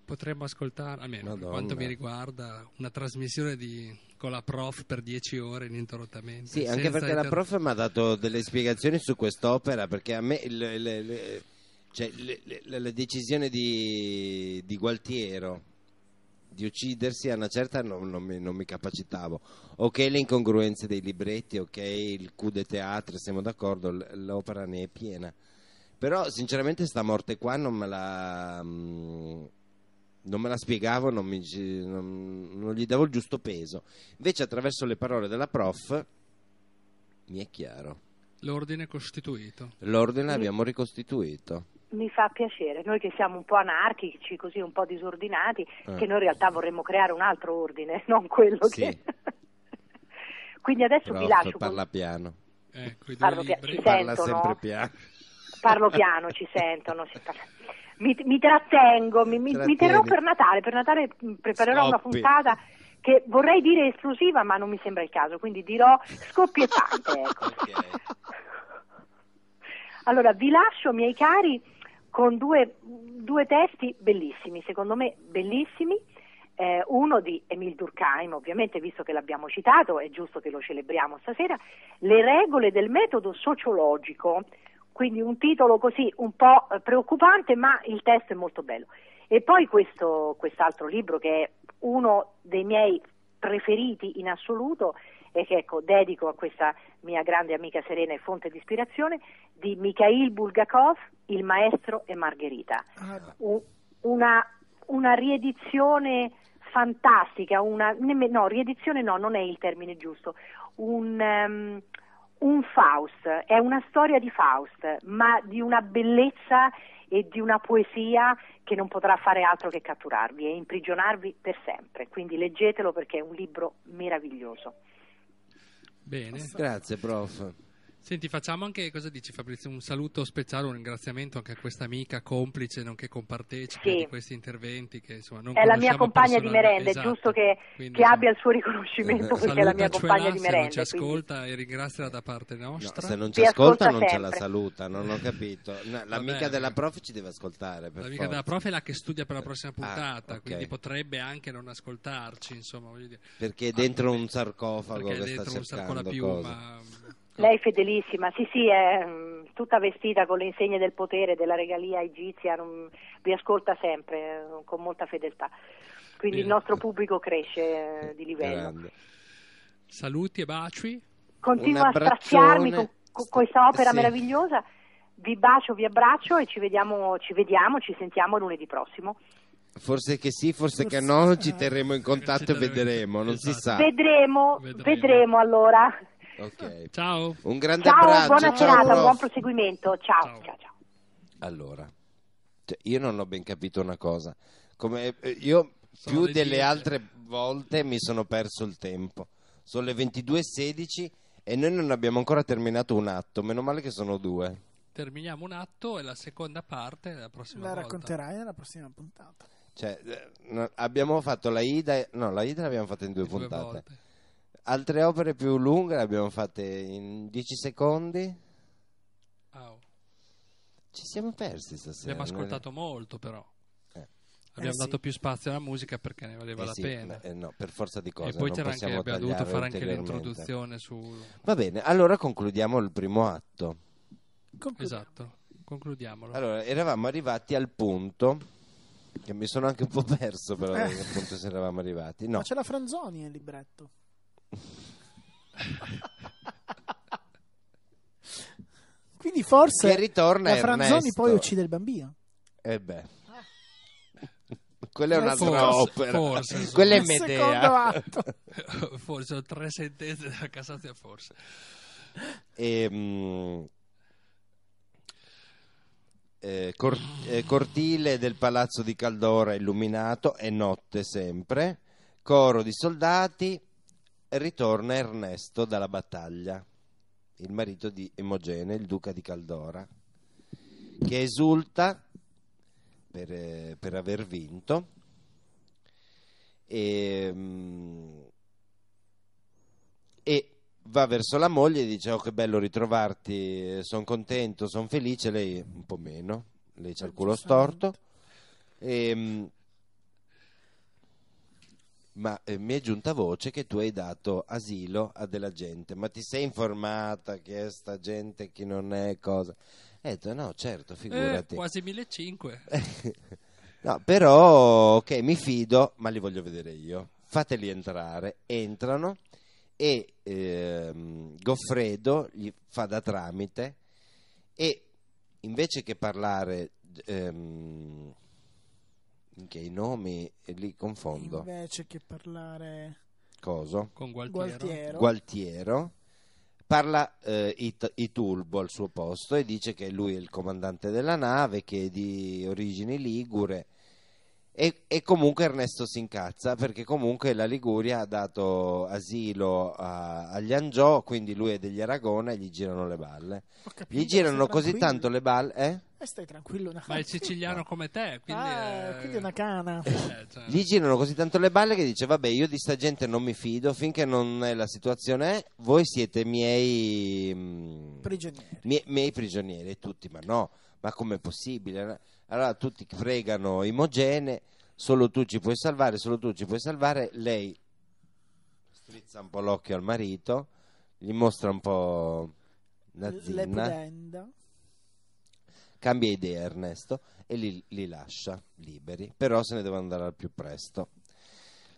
Potremmo ascoltare, almeno per Madonna. quanto mi riguarda, una trasmissione di, con la prof per 10 ore ininterrottamente. Sì, anche perché la inter- prof mi ha dato delle spiegazioni su quest'opera, perché a me il- le, le- cioè, le- le- la decisione di, di Gualtiero di uccidersi a una certa non, non mi, non mi capacitavo. Ok le incongruenze dei libretti, ok il coup de théâtre, siamo d'accordo, l'opera ne è piena. Però sinceramente sta morte qua non me la... mm, non me la spiegavo, non, mi non gli davo il giusto peso. Invece attraverso le parole della prof mi è chiaro. L'ordine costituito. L'ordine l'abbiamo ricostituito. Mi fa piacere, noi che siamo un po' anarchici, così un po' disordinati, Eh. che noi in realtà vorremmo creare un altro ordine, non quello Sì. che... Quindi adesso vi Prof, lascio con- parla piano. Eh, coi due Parlo pia- ci Parla sentono? sempre piano. Parlo piano, ci sentono. si parla- Mi, mi trattengo, mi, mi- mi terrò per Natale. Per Natale preparerò una Scoppi. puntata che vorrei dire esclusiva, ma non mi sembra il caso, quindi dirò scoppiettante. Ecco. Ok. Allora, vi lascio, miei cari, con due, due testi bellissimi, secondo me bellissimi. Eh, uno di Emile Durkheim, ovviamente, visto che l'abbiamo citato, è giusto che lo celebriamo stasera, Le regole del metodo sociologico, quindi un titolo così un po' preoccupante, ma il testo è molto bello. E poi questo, quest'altro libro che è uno dei miei preferiti in assoluto e che ecco, dedico a questa mia grande amica Serena e fonte di ispirazione, di Mikhail Bulgakov, Il maestro e Margherita. Ah, una, una riedizione fantastica, una, no, riedizione no, non è il termine giusto, un, ehm, un Faust, è una storia di Faust, ma di una bellezza e di una poesia che non potrà fare altro che catturarvi e imprigionarvi per sempre. Quindi leggetelo perché è un libro meraviglioso. Bene. Grazie, prof. Senti, facciamo anche, cosa dici Fabrizio, un saluto speciale, un ringraziamento anche a questa amica complice, nonché compartecipe Sì. di questi interventi che insomma non È la mia compagna di merenda, è Esatto. giusto che, Quindi, che abbia il suo riconoscimento perché è la mia compagna di se non merenda. ci quindi- ascolta e ringraziala da parte No, nostra. se non ci ascolta ascolta non ce la saluta, non ho capito. No, l'amica Vabbè. della prof ci deve ascoltare. Per L'amica forza. della prof è la che studia per la prossima Ah, puntata, ok. quindi potrebbe anche non ascoltarci, insomma. Perché è dentro un sarcofago Perché è che sta dentro un la cercando cose. Piuma. Lei è fedelissima, sì sì, è mm, tutta vestita con le insegne del potere, della regalia egizia, non- vi ascolta sempre eh, con molta fedeltà. Quindi il Bene. nostro pubblico cresce eh, di livello. Grande. Saluti e baci. Continuo Un a straziarmi con, con questa opera Sì. meravigliosa. Vi bacio, vi abbraccio e ci vediamo, ci vediamo, ci sentiamo lunedì prossimo. Forse che sì, forse che Forse- no, ci terremo in contatto e vedremo, non si Esatto. sa. Vedremo, Vedremo. vedremo allora. Ok. Ciao. Un grande Ciao, abbraccio. buona ciao, serata, prof. buon proseguimento. Ciao, Ciao. ciao, ciao. Allora, cioè, io non ho ben capito una cosa. Come eh, io Sono più le delle dieci. altre volte mi sono perso il tempo. Sono le 22.16 e noi non abbiamo ancora terminato un atto. Meno male che sono due. terminiamo un atto e la seconda parte la prossima La volta. racconterai nella prossima puntata. Cioè, eh, no, abbiamo fatto la Ida, no, la Ida l'abbiamo fatta in due Due puntate. volte. Altre opere più lunghe le abbiamo fatte in 10 secondi. Oh. Ci siamo persi stasera. Abbiamo ascoltato molto però. Eh. Abbiamo Eh, sì. dato più spazio alla musica perché ne valeva Eh la sì, pena. eh, no, per forza di cose. e poi non c'era anche, abbiamo dovuto fare anche l'introduzione su... Va bene, allora concludiamo il primo atto. Concludiamo. Esatto, concludiamolo. Allora, eravamo arrivati al punto che mi sono anche un po' perso, però Eh. a che punto se eravamo arrivati. No, Ma c'è la Franzoni nel libretto. Quindi forse che ritorna la Franzoni Ernesto. poi uccide il bambino. Eh beh. Quella è un'altra Forse, opera. forse. Quella è Medea. atto. forse sono tre sentenze della Cassazione, forse. E, mm, eh, cor- eh, cortile del palazzo di Caldora illuminato, è notte sempre, coro di soldati, ritorna Ernesto dalla battaglia, il marito di Emogene, il duca di Caldora, che esulta per, eh, per aver vinto e, mm, e va verso la moglie e dice oh che bello ritrovarti, sono contento, sono felice, lei un po' meno, lei c'ha il culo storto. E, mm, ma eh, mi è giunta voce che tu hai dato asilo a della gente, ma ti sei informata chi è sta gente, chi non è, cosa? E ho detto no, certo, Eh, figurati. quasi 1500. No, però, ok, mi fido, ma li voglio vedere io. Fateli entrare. Entrano e ehm, Goffredo gli fa da tramite e invece che parlare... ehm, che i nomi li confondo. Invece che parlare Coso? Con Gualtiero. Gualtiero. Gualtiero. Parla eh, It- Itulbo al suo posto e dice che lui è il comandante della nave, che è di origini ligure. E, e comunque Ernesto si incazza perché comunque la Liguria ha dato asilo a- agli Angiò, quindi lui è degli Aragona e gli girano le balle. Capito, Gli girano così tanto le balle, eh? E stai tranquillo. Ma è il siciliano come te, quindi, Ah, è... quindi è una cana. Eh, cioè, Gli girano così tanto le balle che dice: Vabbè, io di sta gente non mi fido. Finché non è la situazione è, voi siete miei. mm, Prigionieri. mie- miei prigionieri. E tutti, ma no, ma com'è possibile? Allora tutti pregano Imogene. Solo tu ci puoi salvare, solo tu ci puoi salvare. Lei strizza un po' l'occhio al marito, gli mostra un po' L'epidenda. cambia idea Ernesto e li, li lascia liberi. Però se ne deve andare al più presto.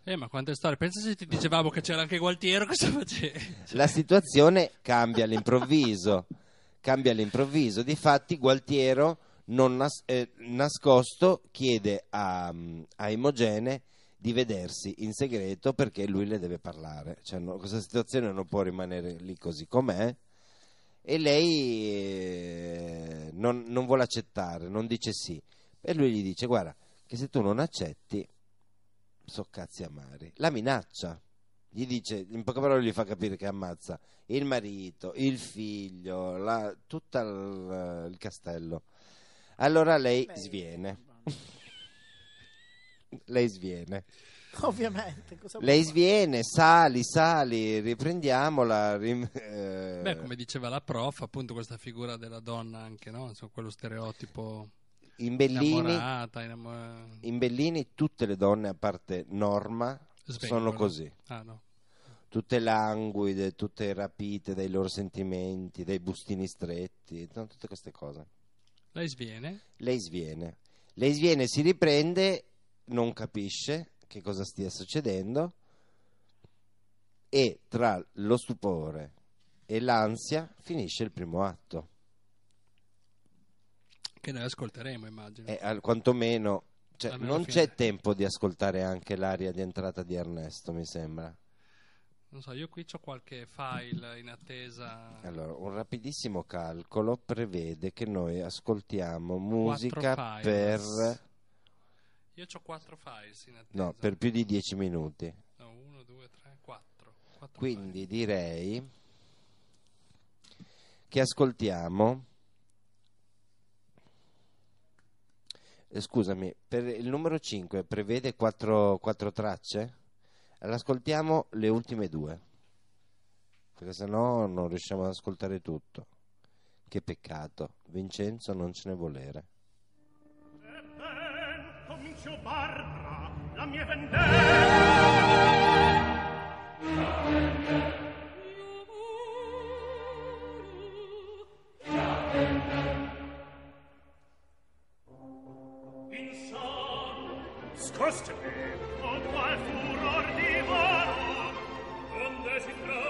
Eh, ma quante storie. Pensa se ti dicevamo che c'era anche Gualtiero, cosa facevi? La situazione cambia all'improvviso. Cambia all'improvviso. Difatti, Gualtiero, non nas- eh, nascosto, chiede a, a Imogene di vedersi in segreto perché lui le deve parlare. Cioè, no, questa situazione non può rimanere lì così com'è. E lei eh, non, non vuole accettare, non dice sì. E lui gli dice: Guarda, che se tu non accetti, so cazzi amari. La minaccia gli dice, in poche parole gli fa capire che ammazza il marito, il figlio, la- tutto il, il castello. Allora lei Beh, sviene. lei sviene. Ovviamente. Lei fare? sviene, sali, sali, riprendiamola. rim- eh, Beh, come diceva la prof, appunto questa figura della donna anche, no? Insomma, quello stereotipo in Bellini, innamorata, innamo- in Bellini tutte le donne, a parte Norma, Svengono. sono così. Ah, no. Tutte languide, tutte rapite dai loro sentimenti, dai bustini stretti, tutte queste cose. Lei sviene, Lei sviene. Lei sviene, si riprende, non capisce che cosa stia succedendo e tra lo stupore e l'ansia finisce il primo atto. che noi ascolteremo, immagino. E al quantomeno cioè, non fine. c'è tempo di ascoltare anche l'aria di entrata di Ernesto, mi sembra. Non so, io qui ho qualche file in attesa. Allora, un rapidissimo calcolo prevede che noi ascoltiamo musica per Io ho quattro files in attesa. no, per più di 10 minuti. No, uno, due, tre, quattro. Quattro Quindi direi che ascoltiamo Eh, scusami, per il numero 5 prevede quattro, quattro tracce? L'ascoltiamo le ultime due, perché sennò non riusciamo ad ascoltare tutto. Che peccato, Vincenzo non ce ne volere. Ben, comincio Barbara, la mia vendetta. Scostemi, o qual furor viva, donde si trova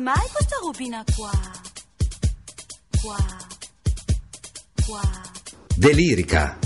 mai questa robina qua? Qua. Qua. Delirica.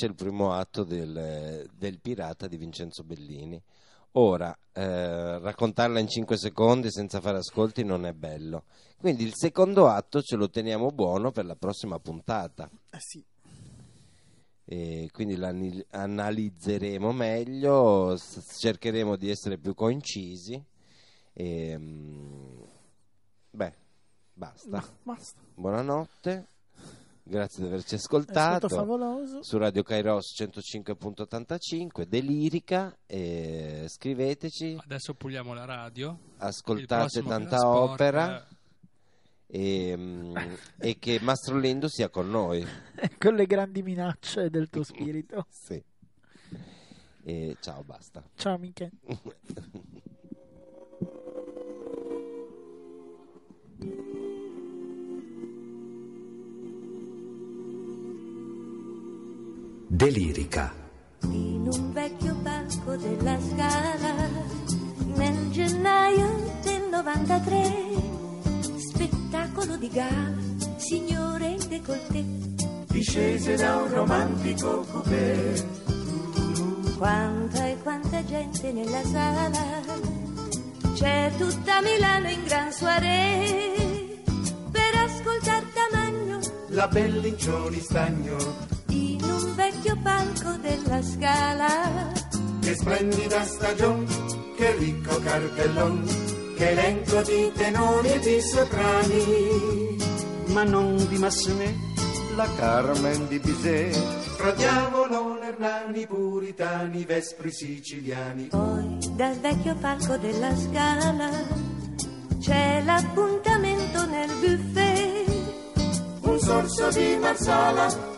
Finisce il primo atto del, del Pirata di Vincenzo Bellini. Ora, eh, raccontarla in 5 secondi senza fare ascolti non è bello. Quindi il secondo atto ce lo teniamo buono per la prossima puntata. Eh sì. E quindi l'anni- analizzeremo meglio, cercheremo di essere più concisi. E, mm, beh, basta. Basta. Buonanotte, grazie di averci È stato ascoltato. favoloso. Su Radio Kairos 105.85, Delirica, e scriveteci, Adesso puliamo la radio. Ascoltate tanta Sport, opera eh, e, mm, e che Mastro Lindo sia con noi. Con le grandi minacce del tuo spirito. Sì. E ciao, basta. Ciao amiche. Delirica. in un vecchio palco della scala nel gennaio del 93 spettacolo di gala signore in décolleté discese da un romantico coupé. quanta e quanta gente nella sala c'è tutta Milano in gran soirée per ascoltar Tamagno La Bellincioni stagno, in un vecchio palco della scala che splendida stagione, che ricco cartellon, che elenco di tenori e di soprani. ma non di Massenet, la Carmen di Bizet. Fra diavolo, Hernani, puritani, vespri siciliani. Poi dal vecchio palco della scala c'è l'appuntamento nel buffet. Un sorso di Marsala,